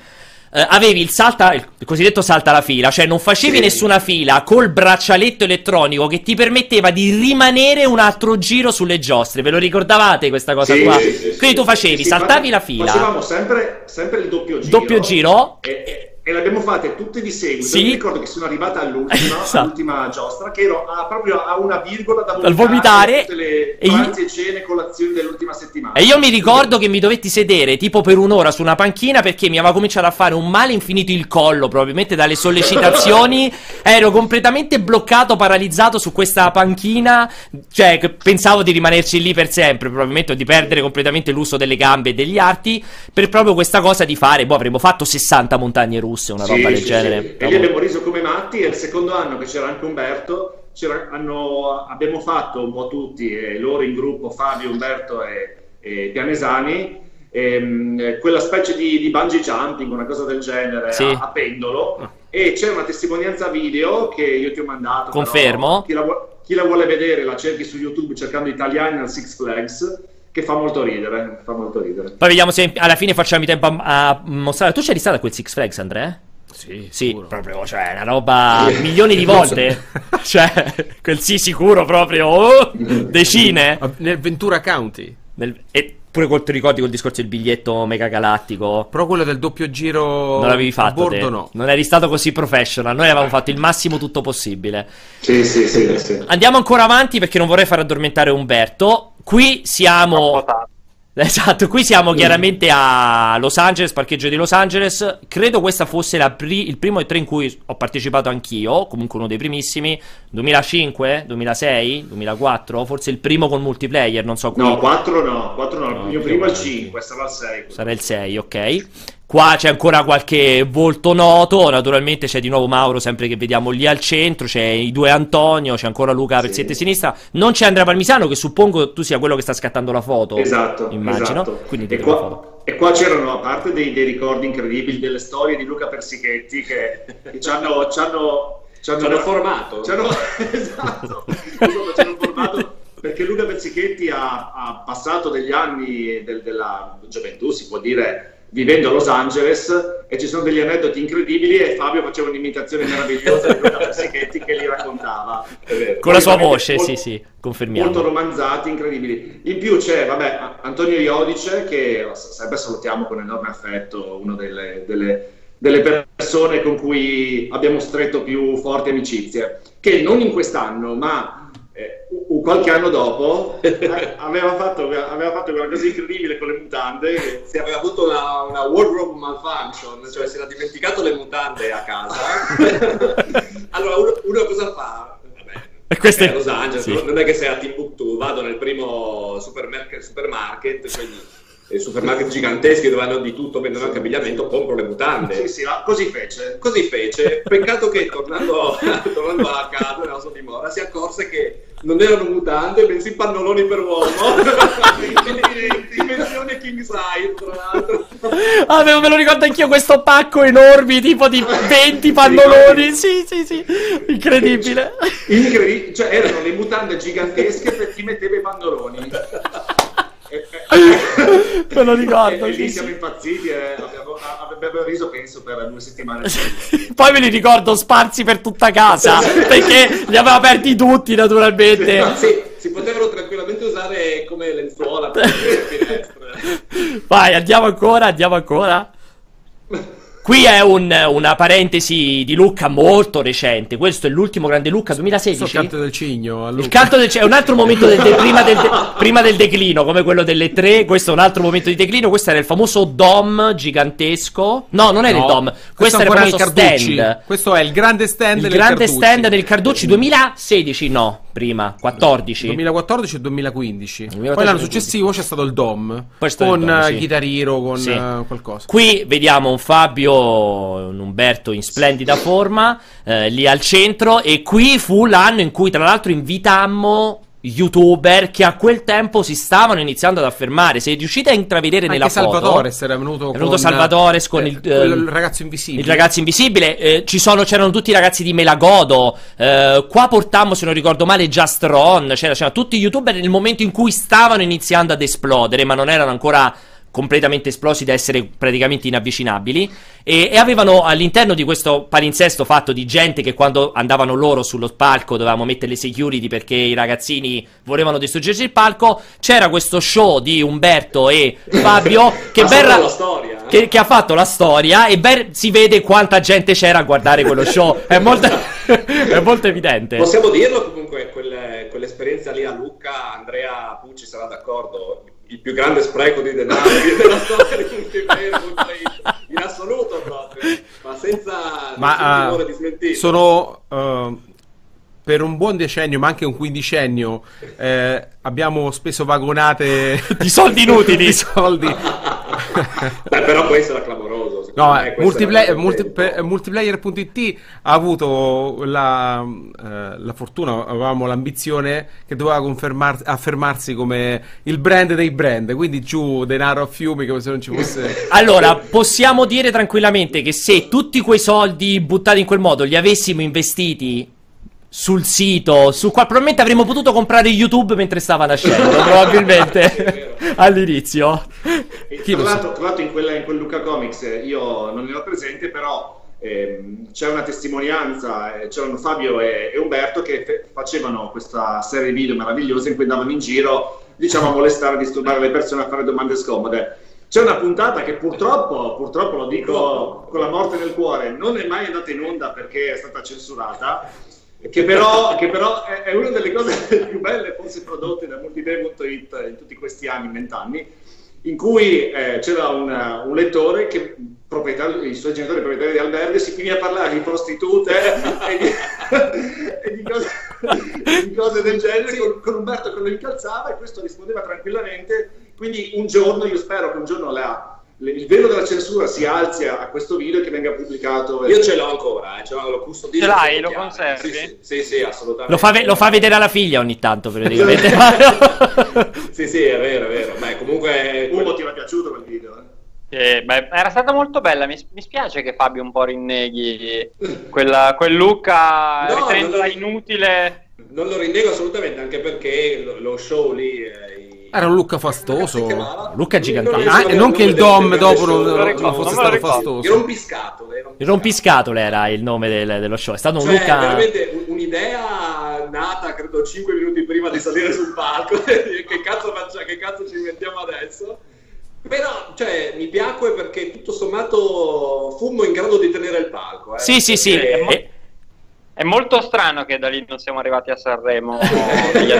Eh, avevi il salta, il cosiddetto salta la fila, cioè non facevi Sì. nessuna fila col braccialetto elettronico che ti permetteva di rimanere un altro giro sulle giostre. Ve lo ricordavate questa cosa Sì, qua? sì, Quindi tu facevi, saltavi la fila. Facevamo sempre, sempre il doppio giro. Doppio giro? E, e- e le abbiamo fatte tutte di seguito. Sì. Mi ricordo che sono arrivata all'ultima, Esatto. all'ultima giostra, che ero a- proprio a una virgola da Dal vomitare. tutte le E io- pranzi e cene, colazioni dell'ultima settimana. E io mi ricordo che mi dovetti sedere tipo per un'ora su una panchina perché mi aveva cominciato a fare un male infinito il collo, probabilmente dalle sollecitazioni. Ero completamente bloccato, paralizzato su questa panchina. Cioè, pensavo di rimanerci lì per sempre, probabilmente, o di perdere completamente l'uso delle gambe e degli arti. Per proprio questa cosa di fare, boh, avremmo fatto 60 montagne russe, una Sì, roba del sì, genere. sì. E lì abbiamo riso come matti e il secondo anno che c'era anche Umberto, c'era- hanno- abbiamo fatto un po' tutti, e loro in gruppo, Fabio, Umberto e, e Pianesani, ehm, quella specie di, di bungee jumping, una cosa del genere, Sì. a, a pendolo, e c'è una testimonianza video che io ti ho mandato. però Confermo. chi, la, chi la vuole vedere la cerchi su YouTube cercando italiani al Six Flags, che fa molto ridere, fa molto ridere. Poi vediamo se alla fine facciamo i tempo a, a mostrare. Tu c'eri stato a quel Six Flags, Andrea? Sì, Sì, sicuro. proprio, cioè, una roba milioni di volte. cioè, quel sì sicuro proprio, oh, decine. Nel Ventura County. Nel- e pure quel, ti ricordi quel discorso del biglietto mega galattico? Però quello del doppio giro Non l'avevi a fatto bordo te. no. Non eri stato così professional. Noi avevamo fatto il massimo tutto possibile. Sì, sì, sì. sì. Andiamo ancora avanti perché non vorrei far addormentare Umberto. Qui siamo. Esatto, qui siamo chiaramente a Los Angeles, parcheggio di Los Angeles. Credo questa fosse la pri- il primo E3 in cui ho partecipato anch'io, comunque uno dei primissimi. 2005, 2006, 2004, forse il primo con multiplayer, non so qui. No, 4 no, 4 no, No, il mio primo è il avanti. 5, sarà il 6. Sarà il 6, ok. Qua c'è ancora qualche volto noto. Naturalmente c'è di nuovo Mauro, sempre che vediamo lì al centro. C'è i due Antonio, c'è ancora Luca Perzietti a sinistra. Non c'è Andrea Palmisano, che suppongo tu sia quello che sta scattando la foto. Esatto, Immagino. esatto. Quindi e, qua, foto. e qua c'erano, a parte dei, dei ricordi incredibili, delle storie di Luca Persichetti che, che ci hanno... Ci hanno, ci hanno, Ci hanno formato. ci hanno- esatto, Insomma, ci hanno formato perché Luca Persichetti ha, ha passato degli anni del- della gioventù, si può dire, vivendo a Los Angeles e ci sono degli aneddoti incredibili e Fabio faceva un'imitazione meravigliosa di Luca Persichetti che li raccontava. Con la sua voce, molto- sì, sì, confermiamo. molto romanzati, incredibili. In più c'è, vabbè, Antonio Iodice, che sempre salutiamo con enorme affetto, una delle, delle- delle persone con cui abbiamo stretto più forti amicizie, che non in quest'anno, ma eh, u- qualche anno dopo, eh, aveva, fatto, aveva fatto una cosa incredibile con le mutande. che- Si aveva avuto una, una wardrobe malfunction, cioè si era dimenticato le mutande a casa. allora uno, uno cosa fa? Vabbè, E questo è Los Angeles, sì. no? non è che sei a Timbuktu, vado nel primo supermarket, supermarket quindi supermarket giganteschi dove hanno di tutto, vendono anche abbigliamento, compro le mutande. Sì, sì, ma così fece. Così fece. Peccato che tornando, tornando a casa nella sua dimora si accorse che non erano mutande, bensì pannoloni per uomo. dimensione king size, tra l'altro. Ah, me me lo ricordo anch'io questo pacco enorme, tipo di 20 pannoloni. Sì, sì, sì. Incredibile. Incredibile, cioè erano le mutande gigantesche per chi metteva i pannoloni. Me lo ricordo. E lì sì, siamo sì. impazziti e abbiamo, abbiamo riso penso per due settimane. Poi me li ricordo sparsi per tutta casa. perché li aveva aperti tutti, naturalmente. Ma sì, si potevano tranquillamente usare come lenzuola per le finestre. Vai, andiamo ancora, andiamo ancora. Qui è un- una parentesi di Lucca molto recente. Questo è l'ultimo grande Lucca Il 2016. canto del cigno. Il canto del, è un altro momento del, del- prima, del, prima del declino, come quello delle tre. Questo è un altro momento di declino. Questo era il famoso Dom gigantesco. No, non era No, il Dom. Questo, questo era il famoso il stand. Questo è il grande stand Il del grande Carducci. stand del Carducci 2016, no, prima, 14. 2014 e 2015. 2014 Poi l'anno 2015. successivo c'è stato il Dom. Poi stato il con Dom, sì. Guitar Hero, con Sì. qualcosa. Qui vediamo un Fabio, un Umberto in splendida forma, eh, lì al centro. E qui fu l'anno in cui, tra l'altro, invitammo youtuber che a quel tempo si stavano iniziando ad affermare. Se riuscite a intravedere nella Anche foto, Salvatore era venuto è con venuto Salvatores con eh, il, ehm, il ragazzo invisibile. il ragazzo invisibile, eh, ci sono, c'erano tutti i ragazzi di Melagodo. eh, qua portammo, se non ricordo male, Justron. C'era, c'erano tutti i youtuber nel momento in cui stavano iniziando ad esplodere, ma non erano ancora completamente esplosi da essere praticamente inavvicinabili. E, e avevano all'interno di questo palinsesto fatto di gente che quando andavano loro sullo palco dovevamo mettere le security perché i ragazzini volevano distruggerci il palco. C'era questo show di Umberto e Fabio che Ha ben fatto ra- la storia, eh? che, che ha fatto la storia e ben si vede quanta gente c'era a guardare quello show. È molto, è molto evidente. Possiamo dirlo comunque, quelle- quell'esperienza lì a Lucca, Andrea Pucci sarà d'accordo, il più grande spreco di denaro della storia di multiplayer in assoluto proprio, ma senza Ma timore di smentita. sono eh, per un buon decennio, ma anche un quindicennio, eh, abbiamo speso vagonate Di soldi inutili. di soldi. Beh, però questo era clamoroso. secondo No, eh, era multi- per- multiplayer.it ha avuto la, eh, la fortuna, avevamo l'ambizione che doveva confermar- affermarsi come il brand dei brand, quindi giù denaro a fiumi come se non ci fosse... Allora, possiamo dire tranquillamente che se tutti quei soldi buttati in quel modo li avessimo investiti sul sito, su qua, probabilmente avremmo potuto comprare YouTube mentre stava nascendo, probabilmente all'inizio. E tra, l'altro, tra l'altro in, quella, in quel Luca Comics eh, io non ero presente, però ehm, c'è una testimonianza, eh, c'erano Fabio e, e Umberto che fe- facevano questa serie di video meravigliosa in cui andavano in giro, diciamo, a molestare, a disturbare le persone, a fare domande scomode. C'è una puntata che purtroppo, purtroppo lo dico con la morte nel cuore, non è mai andata in onda perché è stata censurata, che però, che però è, è una delle cose più belle forse prodotte da multiplayer.it in tutti questi anni, vent'anni, in cui eh, c'era un, un lettore che i suoi genitori proprietari di alberghi si finì a parlare di prostitute e di, e di cose, di cose del genere con, con Umberto che lo incalzava e questo rispondeva tranquillamente. Quindi un giorno io spero che un giorno la- il velo della censura si alzi a, questo video e che venga pubblicato Io ce l'ho ancora, eh, ce l'ho, lo custodisco. Ce l'hai? Lo conservi? Sì, sì, sì, sì, assolutamente. Lo fa, ve- lo fa vedere alla figlia ogni tanto, praticamente. sì sì è vero è vero Beh, comunque Ugo ti era piaciuto quel video? eh? Eh, beh, era stata molto bella. Mi, mi spiace che Fabio un po' rinneghi quella, quel look a- No, ritenendola non lo- inutile. non lo rinnego assolutamente anche perché lo, lo show lì eh, Era un look fastoso. Luca gigantesco. Non Ah, non che il Dom dopo non, Non fosse stato ricordo. Il fastoso. rompiscatole. il rompiscatole era il nome del- dello show. È stato un Cioè, Luca. veramente un- un'idea nata credo 5 minuti prima di salire sul palco. che, cazzo faccia, che cazzo ci inventiamo adesso? Però, cioè, mi piacque perché tutto sommato fummo in grado di tenere il palco. eh. Sì, sì, sì. E- È molto strano che da lì non siamo arrivati a Sanremo negli,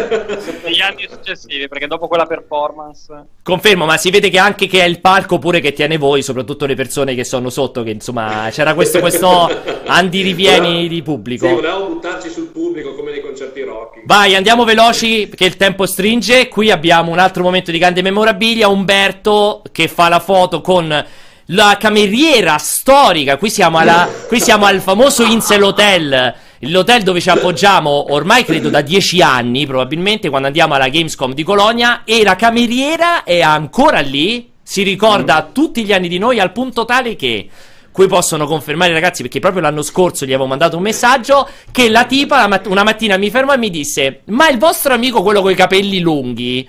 negli anni successivi, perché dopo quella performance... Confermo, ma si vede che anche che è il palco pure che tiene voi, soprattutto le persone che sono sotto, che insomma c'era questo, questo andirivieni di pubblico. Sì, volevamo buttarci sul pubblico come nei concerti rock. Vai, andiamo veloci perché il tempo stringe. Qui abbiamo un altro momento di grande memorabilia. Umberto che fa la foto con la cameriera storica. Qui siamo, alla, qui siamo al famoso Insel Hotel. L'hotel dove ci appoggiamo ormai credo da dieci anni, probabilmente quando andiamo alla Gamescom di Colonia. E la cameriera è ancora lì. Si ricorda tutti gli anni di noi al punto tale che qui possono confermare i ragazzi perché proprio l'anno scorso gli avevo mandato un messaggio che la tipa la mat- una mattina mi fermò e mi disse ma il vostro amico quello con i capelli lunghi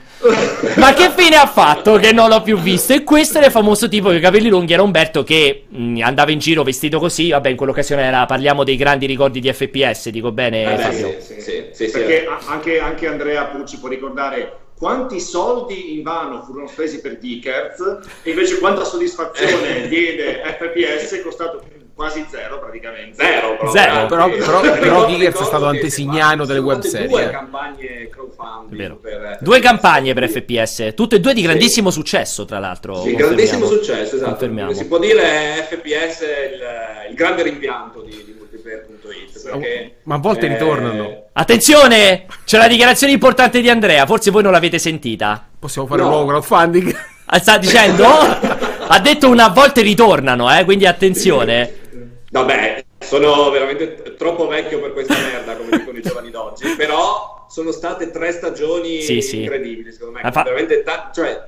ma che fine ha fatto che non l'ho più visto e questo era il famoso tipo con i capelli lunghi era Umberto che mh, andava in giro vestito così vabbè in quell'occasione era parliamo dei grandi ricordi di FPS dico bene Eh beh, Fabio sì, sì, sì, sì, sì, Perché eh. a- anche, anche Andrea Pucci può ricordare quanti soldi in vano furono spesi per Geekers e invece quanta soddisfazione diede FPS costato quasi zero praticamente. Zero, proprio. Zero, Eh, però- sì. però- però Geekers è stato antesignano delle web serie. Due campagne crowdfunding per due campagne per FPS tutte e due di Sì. grandissimo successo tra l'altro Sì, grandissimo successo, esatto. Si può dire FPS è il, il grande rimpianto di, di. Perché, Ma a volte eh, ritornano. Attenzione! C'è la dichiarazione importante di Andrea, forse voi non l'avete sentita. Possiamo fare No. un nuovo crowdfunding? Ah, Sta dicendo? ha detto una volte ritornano, eh, quindi attenzione. Vabbè, sono veramente troppo vecchio per questa merda, come dicono i giovani d'oggi. Però sono state tre stagioni Sì, sì. incredibili, secondo me. Fa- Veramente ta- cioè,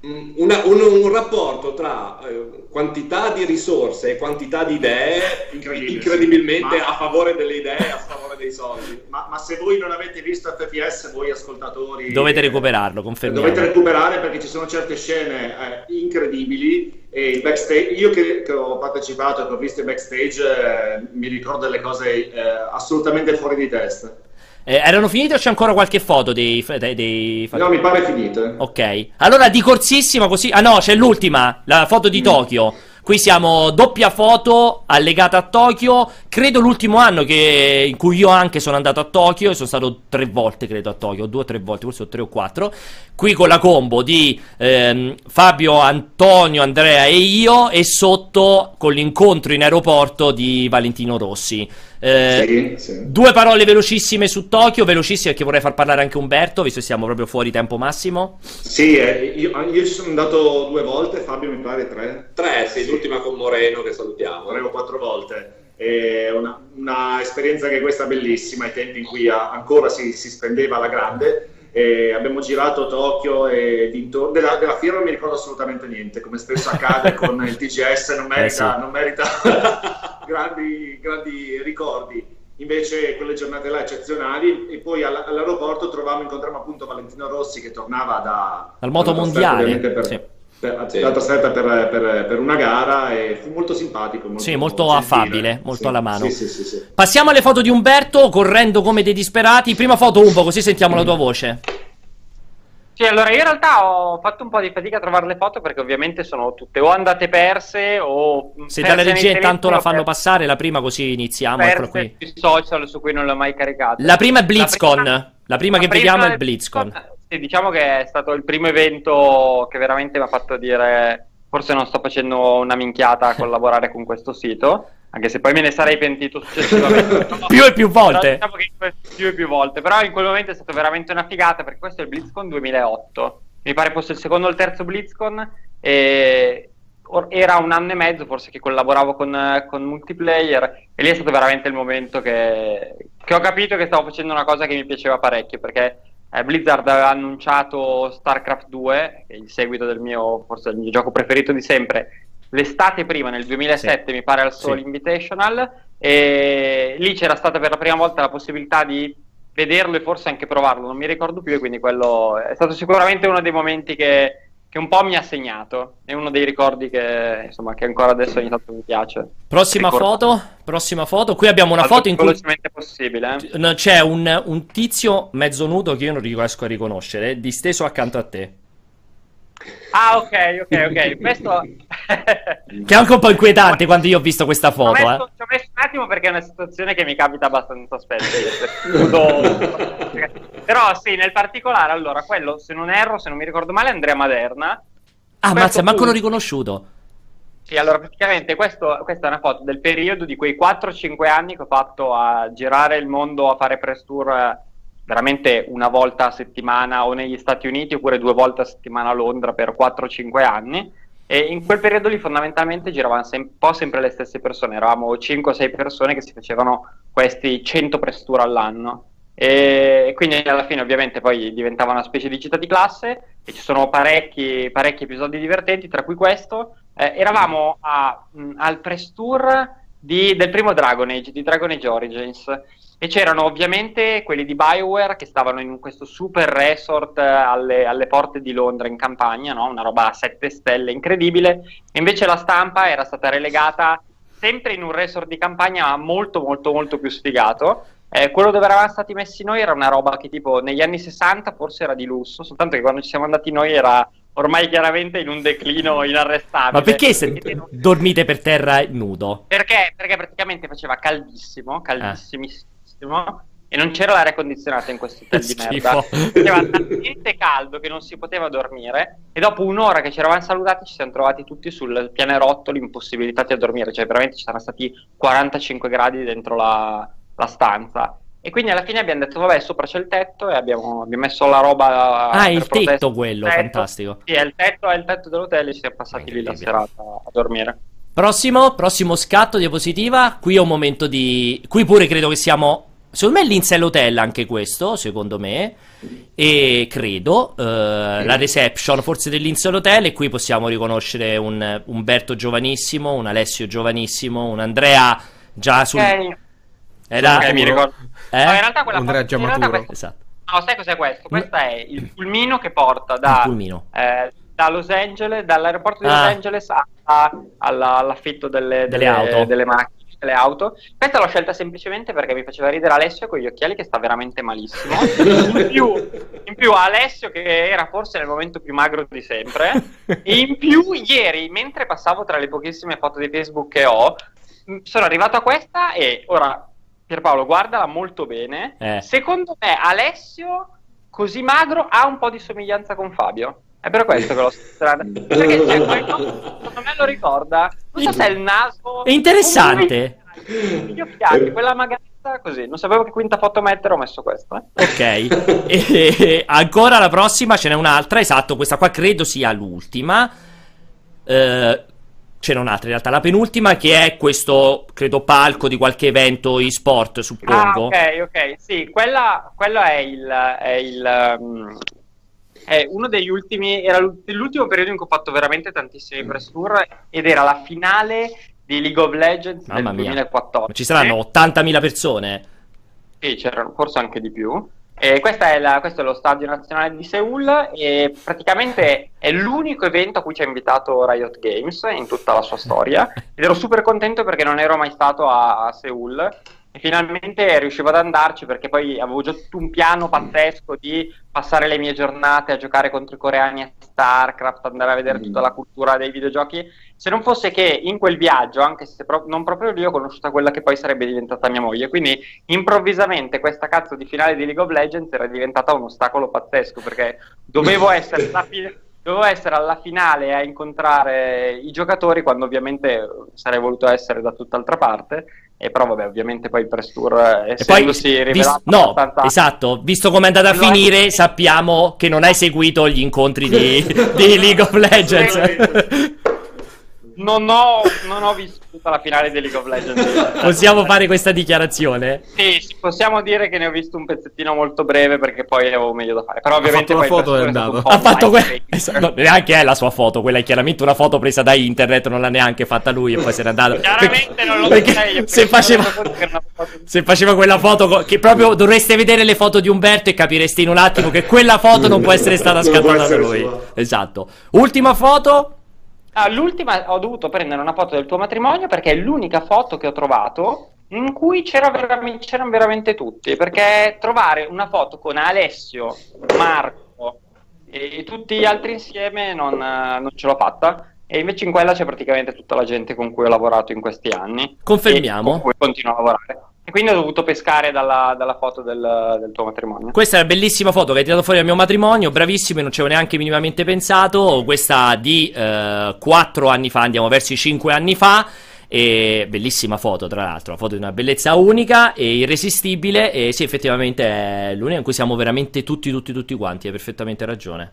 una- un, un rapporto tra eh, quantità di risorse e quantità di idee Incredibile, incredibilmente sì. Ma- a favore delle idee e a favore dei soldi. Ma, ma se voi non avete visto FPS, voi ascoltatori Dovete eh, recuperarlo, confermiamo. Dovete recuperare perché ci sono certe scene eh, incredibili e il backstage, io che, che ho partecipato e che ho visto il backstage eh, mi ricordo delle cose eh, assolutamente fuori di testa. Eh, erano finite o c'è ancora qualche foto dei... dei, dei- No, mi pare finite. Ok. Allora di corsissima così... Ah no, c'è l'ultima, la foto di Tokyo. Qui siamo doppia foto allegata a Tokyo. Credo l'ultimo anno che- in cui io anche sono andato a Tokyo. E sono stato tre volte, credo, a Tokyo. Due o tre volte, forse o tre o quattro. Qui con la combo di ehm, Fabio, Antonio, Andrea e io. E sotto con l'incontro in aeroporto di Valentino Rossi. Eh, Sì, sì. Due parole velocissime su Tokyo, velocissime perché vorrei far parlare anche Umberto, visto che siamo proprio fuori tempo massimo. Sì, eh, io, io ci sono andato due volte, Fabio mi pare tre, Tre, sì, l'ultima con Moreno che salutiamo. tre o quattro volte. È una, una esperienza che questa bellissima, ai tempi in cui ancora si, si spendeva alla grande. E abbiamo girato Tokyo e dintorni della, della fiera non mi ricordo assolutamente niente, come spesso accade con il TGS, non merita, Eh sì. non merita grandi, grandi ricordi. Invece quelle giornate là eccezionali e poi all- all'aeroporto trovavamo, incontrammo appunto Valentino Rossi che tornava da, Dal moto mondiale, Per, sì. Per, Sì. la trasferta per, per- per una gara e fu molto simpatico. Molto, Sì, molto affabile, molto Sì, alla mano. Sì, sì, sì, sì. Passiamo alle foto di Umberto, correndo come dei disperati. Prima foto Umbo, così sentiamo la tua voce. Sì, allora io in realtà ho fatto un po' di fatica a trovare le foto perché ovviamente sono tutte o andate perse o Se dalla regia intanto la fanno passare, la prima così iniziamo, perse qui. sui social su cui non le ho mai caricate. La prima è BlizzCon, prima- la prima che la vediamo è il BlizzCon. Sì, diciamo che è stato il primo evento che veramente mi ha fatto dire forse non sto facendo una minchiata a collaborare con questo sito, anche se poi me ne sarei pentito successivamente. Però- Più e più però volte. diciamo che più e più volte, però in quel momento è stato veramente una figata perché questo è il BlizzCon 2008. Mi pare fosse il secondo o il terzo BlizzCon e era un anno e mezzo forse che collaboravo con, con multiplayer e lì è stato veramente il momento che, che ho capito che stavo facendo una cosa che mi piaceva parecchio perché eh, Blizzard aveva annunciato StarCraft 2, che è il seguito del mio, forse il mio gioco preferito di sempre, l'estate prima, nel 2007 mi pare al Soul Sì. Invitational e lì c'era stata per la prima volta la possibilità di vederlo e forse anche provarlo, non mi ricordo più e quindi quello è stato sicuramente uno dei momenti che, che un po' mi ha segnato, è uno dei ricordi che, insomma, che ancora adesso ogni tanto mi piace. Prossima Ricordo. foto, prossima foto. Qui abbiamo una foto in più cui velocemente possibile. eh. c'è un, un tizio mezzo nudo che io non riesco a riconoscere, disteso accanto a te. Ah, ok, ok, ok. Questo Che è anche un po' inquietante quando io ho visto questa Ci ho, foto, messo, eh. ci ho messo un attimo perché è una situazione che mi capita abbastanza spesso. Però sì, nel particolare, allora, quello, se non erro, se non mi ricordo male, è Andrea Maderna. Ah, questo mazza, manco l'ho riconosciuto. Sì, allora praticamente questo- questa è una foto del periodo di quei 4-5 anni che ho fatto a girare il mondo a fare press tour eh, veramente una volta a settimana o negli Stati Uniti oppure due volte a settimana a Londra per 4-5 anni. E in quel periodo lì fondamentalmente giravano sem- un po' sempre le stesse persone, eravamo 5-6 persone che si facevano questi 100 press tour all'anno. E quindi alla fine ovviamente poi diventava una specie di città di classe e ci sono parecchi, parecchi episodi divertenti, tra cui questo. Eh, eravamo a- mh, al press tour di- del primo Dragon Age, di Dragon Age Origins, e c'erano ovviamente quelli di Bioware che stavano in questo super resort eh, alle, alle porte di Londra in campagna, no? una roba a sette stelle incredibile, e invece la stampa era stata relegata sempre in un resort di campagna molto molto molto più sfigato. Eh, quello dove eravamo stati messi noi era una roba che tipo negli anni 60 forse era di lusso, soltanto che quando ci siamo andati noi era ormai chiaramente in un declino inarrestabile. Ma perché se dormite per terra nudo? perché? Perché praticamente faceva caldissimo, caldissimissimo, e non c'era l'aria condizionata in questo hotel di merda. Faceva talmente caldo che non si poteva dormire, e dopo un'ora che ci eravamo salutati ci siamo trovati tutti sul pianerottolo impossibilitati a dormire, cioè veramente ci saranno stati 45 gradi dentro la, la stanza. E quindi alla fine abbiamo detto, vabbè, sopra c'è il tetto e abbiamo, abbiamo messo la roba... Ah, il protesto tetto quello, tetto. fantastico. Sì, è il tetto, è il tetto dell'hotel e ci siamo passati lì la serata a dormire. Prossimo, prossimo scatto, diapositiva. Qui è un momento di. Qui pure credo che siamo. Secondo me è l'Incel Hotel anche questo, secondo me. E credo. eh, la reception forse dell'Incel Hotel. E qui possiamo riconoscere un Umberto giovanissimo, un Alessio giovanissimo, un Andrea già sul. Ok, Era. ok, mi ricordo. Eh? No, in realtà quella Andrea realtà Giamaturo. questa- Esatto. No, sai cos'è questo? Questo è il pulmino che porta da, Il pulmino. eh, da Los Angeles, dall'aeroporto di Ah. Los Angeles a- a- alla- all'affitto delle, Delle auto. delle macchine, delle auto. Questa l'ho scelta semplicemente perché mi faceva ridere Alessio con gli occhiali che sta veramente malissimo. In più, in più Alessio che era forse nel momento più magro di sempre. E in più ieri, mentre passavo tra le pochissime foto di Facebook che ho, sono arrivato a questa e ora Pierpaolo guardala molto bene. Eh. Secondo me Alessio, così magro, ha un po' di somiglianza con Fabio. È per questo che l'ho strada. Perché c'è quello, secondo me lo ricorda. Non so se è il naso. È interessante. Gli occhiali, quella magretta così. Non sapevo che quinta foto mettere, ho messo questa. eh. Ok, e, ancora la prossima ce n'è un'altra, esatto, questa qua credo sia l'ultima. Eh, ce n'è un'altra in realtà, la penultima che è questo, credo, palco di qualche evento e-sport, Ah, suppongo. ok, ok. Sì, quella, quello è il. È il um, è uno degli ultimi. Era l'u- l'ultimo periodo in cui ho fatto veramente tantissimi press tour ed era la finale di League of Legends Mamma del mia. 2014. Ma ci saranno 80.000 persone. Sì, c'erano forse anche di più. E questa è la- questo è lo Stadio Nazionale di Seoul e praticamente è l'unico evento a cui ci ha invitato Riot Games in tutta la sua storia. Ed ero super contento perché non ero mai stato a, a Seoul finalmente riuscivo ad andarci perché poi avevo già tutto un piano pazzesco di passare le mie giornate a giocare contro i coreani a StarCraft, andare a vedere tutta la cultura dei videogiochi. Se non fosse che in quel viaggio, anche se pro- non proprio lì, ho conosciuto quella che poi sarebbe diventata mia moglie. Quindi improvvisamente questa cazzo di finale di League of Legends era diventata un ostacolo pazzesco perché dovevo essere, la fi- dovevo essere alla finale a incontrare i giocatori quando ovviamente sarei voluto essere da tutt'altra parte. E però vabbè, ovviamente poi il press tour eh, E poi, essendosi vis- rivelato no, abbastanza- esatto, visto come è andata a No, finire, è- sappiamo che non hai seguito gli incontri di, di League of Legends. Non ho, non ho visto tutta la finale di League of Legends. Possiamo fare questa dichiarazione? Sì, possiamo dire che ne ho visto un pezzettino molto breve perché poi avevo meglio da fare. Però ovviamente fatto la poi il foto è un Ha fatto quella. no, neanche è la sua foto, quella è chiaramente una foto presa da internet, non l'ha neanche fatta lui e poi se n'è andato. Chiaramente non lo Perché io se faceva, una se faceva quella foto, co- che proprio dovreste vedere le foto di Umberto e capireste in un attimo che quella foto non può essere stata scattata da lui. sua. Esatto. Ultima foto. Ah, l'ultima ho dovuto prendere una foto del tuo matrimonio perché è l'unica foto che ho trovato in cui c'era veramente- c'erano veramente tutti. Perché trovare una foto con Alessio, Marco e tutti gli altri insieme non, non ce l'ho fatta. E invece in quella c'è praticamente tutta la gente con cui ho lavorato in questi anni. Confermiamo. E con cui continuo a lavorare. E quindi ho dovuto pescare dalla, dalla foto del, del tuo matrimonio. Questa è una bellissima foto che hai tirato fuori al mio matrimonio, bravissimo, non ci avevo neanche minimamente pensato. Questa di eh, 4 anni fa, andiamo verso i 5 anni fa. E bellissima foto, tra l'altro, una foto di una bellezza unica e irresistibile. E sì, effettivamente è l'unica in cui siamo veramente tutti, tutti, tutti quanti. Hai perfettamente ragione.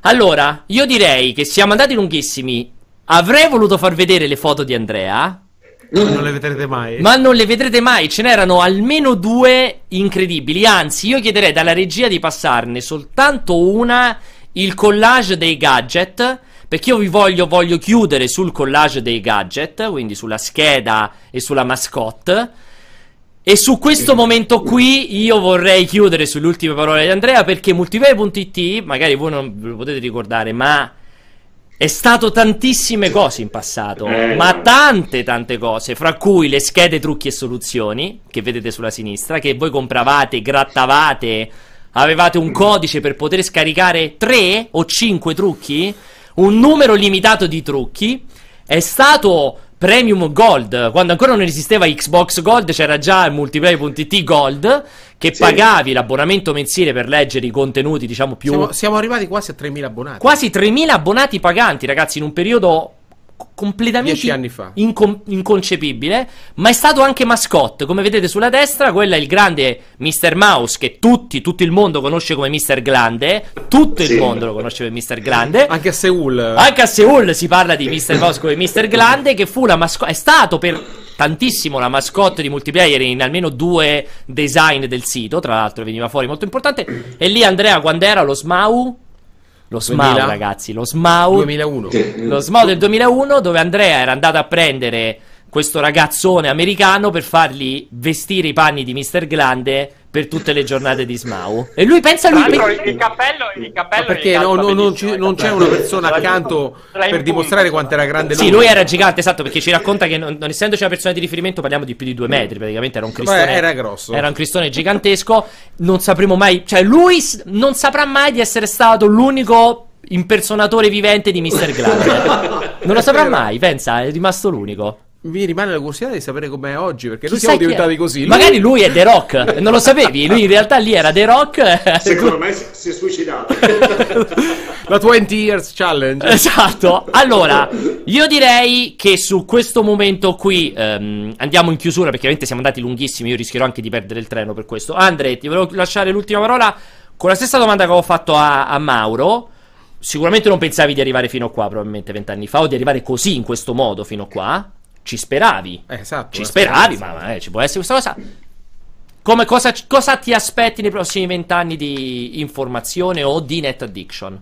Allora, io direi che siamo andati lunghissimi. Avrei voluto far vedere le foto di Andrea. Non le vedrete mai. Ma non le vedrete mai, ce n'erano almeno due incredibili. Anzi, io chiederei dalla regia di passarne soltanto una, il collage dei gadget. Perché io vi voglio, voglio chiudere sul collage dei gadget, quindi sulla scheda e sulla mascotte. E su questo momento qui io vorrei chiudere sulle ultime parole di Andrea perché multiplayer.it, magari voi non ve lo potete ricordare, ma è stato tantissime cose in passato, Eh. ma tante tante cose, fra cui le schede trucchi e soluzioni, che vedete sulla sinistra, che voi compravate, grattavate, avevate un codice per poter scaricare 3 o 5 trucchi, un numero limitato di trucchi, è stato Premium Gold, quando ancora non esisteva Xbox Gold c'era già il multiplayer.it Gold, che Sì. pagavi l'abbonamento mensile per leggere i contenuti diciamo più... Siamo, siamo arrivati quasi a 3.000 abbonati. Quasi 3.000 abbonati paganti, ragazzi, in un periodo completamente Dieci anni fa. incon- inconcepibile. Ma è stato anche mascotte. Come vedete sulla destra, quella è il grande Mr. Mouse, che tutti, tutto il mondo conosce come Mr. Glande. Tutto il Sì. mondo lo conosce come Mr. Glande. Anche a Seoul. Anche a Seoul si parla di Mr. Mouse come Mr. Glande, che fu la mascotte. È stato per tantissimo la mascotte di multiplayer in almeno due design del sito. Tra l'altro, veniva fuori molto importante. E lì, Andrea, quando era lo Smau? Lo Smau, 2000? ragazzi, lo Smau. 2001. Lo Smau del 2001, dove Andrea era andato a prendere questo ragazzone americano per fargli vestire i panni di Mr. Glande per tutte le giornate di Smau. E lui pensa lui. pe- il cappello, il cappello perché no- no- non, ci- non c'è una persona accanto per dimostrare quanto era grande lui? Sì, lui era gigante, esatto, perché ci racconta che non, non essendoci una persona di riferimento parliamo di più di due metri, praticamente era un cristone. Beh, era grosso. Era un cristone gigantesco, non sapremo mai, cioè lui s- non saprà mai di essere stato l'unico impersonatore vivente di Mr. Glande. non lo saprà mai, pensa, è rimasto l'unico. Mi rimane la curiosità di sapere com'è oggi, perché noi Chissà siamo diventati così. Lui- Magari lui è The Rock, non lo sapevi, lui in realtà lì era The Rock. Secondo me si, si è suicidato. La 20 Years Challenge. Esatto. Allora, io direi che su questo momento qui ehm, andiamo in chiusura perché ovviamente siamo andati lunghissimi. Io rischierò anche di perdere il treno per questo. Andre, ti volevo lasciare l'ultima parola con la stessa domanda che avevo fatto a, a Mauro. Sicuramente non pensavi di arrivare fino a qua, probabilmente vent'anni fa, o di arrivare così in questo modo fino a qua. Ci speravi. Eh, esatto. Ci speravi, ma eh, ci può essere questa cosa. Come cosa, cosa ti aspetti nei prossimi vent'anni di informazione o di net addiction?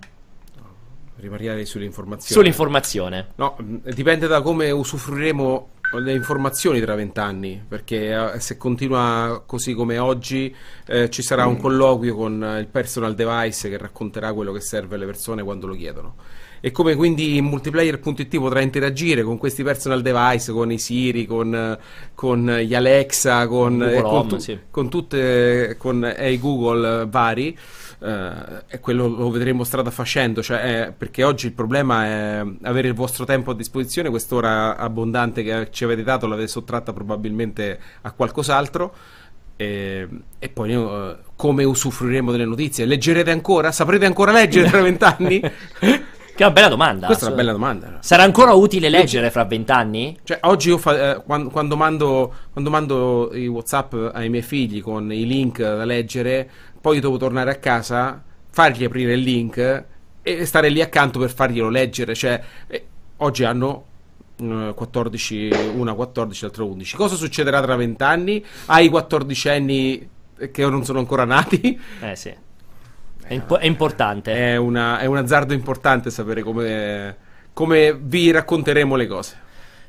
Riparare sull'informazione. Sull'informazione. No, mh, dipende da come usufruiremo le informazioni tra vent'anni, perché eh, se continua così come oggi eh, ci sarà un colloquio con il personal device che racconterà quello che serve alle persone quando lo chiedono. E come quindi multiplayer.it potrà interagire con questi personal device, con i Siri, con, eh, con gli Alexa, con, Google eh, con, Home, tu- sì. con tutte con eh, i Google eh, vari eh, e quello lo vedremo strada facendo cioè, eh, perché oggi il problema è avere il vostro tempo a disposizione quest'ora abbondante che ci avete dato l'avete sottratta probabilmente a qualcos'altro e, e poi eh, come usufruiremo delle notizie leggerete ancora? saprete ancora leggere tra vent'anni? Che è una bella domanda. questa è una bella domanda Sarà ancora utile leggere fra vent'anni? cioè, oggi io fa- eh, quan- quando, mando, quando mando i WhatsApp ai miei figli con i link da leggere, poi devo tornare a casa, fargli aprire il link e stare lì accanto per farglielo leggere. Cioè, eh, oggi hanno eh, 14, una 14, l'altra 11. Cosa succederà tra vent'anni? Ai 14 anni che non sono ancora nati? Eh sì. È, impo- è importante. È, una- è un azzardo importante sapere come, come vi racconteremo le cose.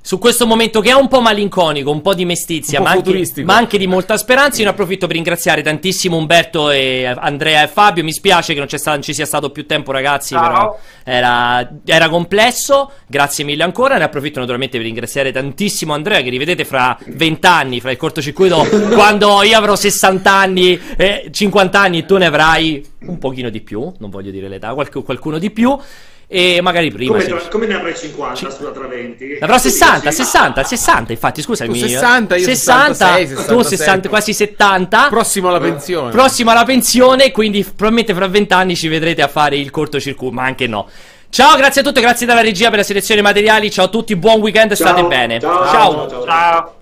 Su questo momento che è un po' malinconico, un po' di mestizia, po' ma anche, ma anche di molta speranza, io ne approfitto per ringraziare tantissimo Umberto e Andrea e Fabio. Mi spiace che non, c'è sta- non ci sia stato più tempo, ragazzi, Ciao. però era, era complesso. Grazie mille ancora. Ne approfitto naturalmente per ringraziare tantissimo Andrea, che rivedete fra 20 anni, fra il cortocircuito, quando io avrò 60 anni, e 50 anni, tu ne avrai un pochino di più. Non voglio dire l'età, qualc- qualcuno di più. E magari prima. Come, tra- come ne avrai 50 scusa tra 20? Ne avrò 60, Sì, 60, 60, infatti, scusami. Tu 60, io 60, 66, tu 60, 67. quasi 70. Prossimo alla pensione. Prossimo alla pensione, quindi probabilmente fra 20 anni ci vedrete a fare il cortocircuito, ma anche no. Ciao, grazie a tutti, grazie dalla regia per la selezione dei materiali. Ciao a tutti, buon weekend, state Ciao, bene. ciao, ciao. ciao, ciao. Ciao.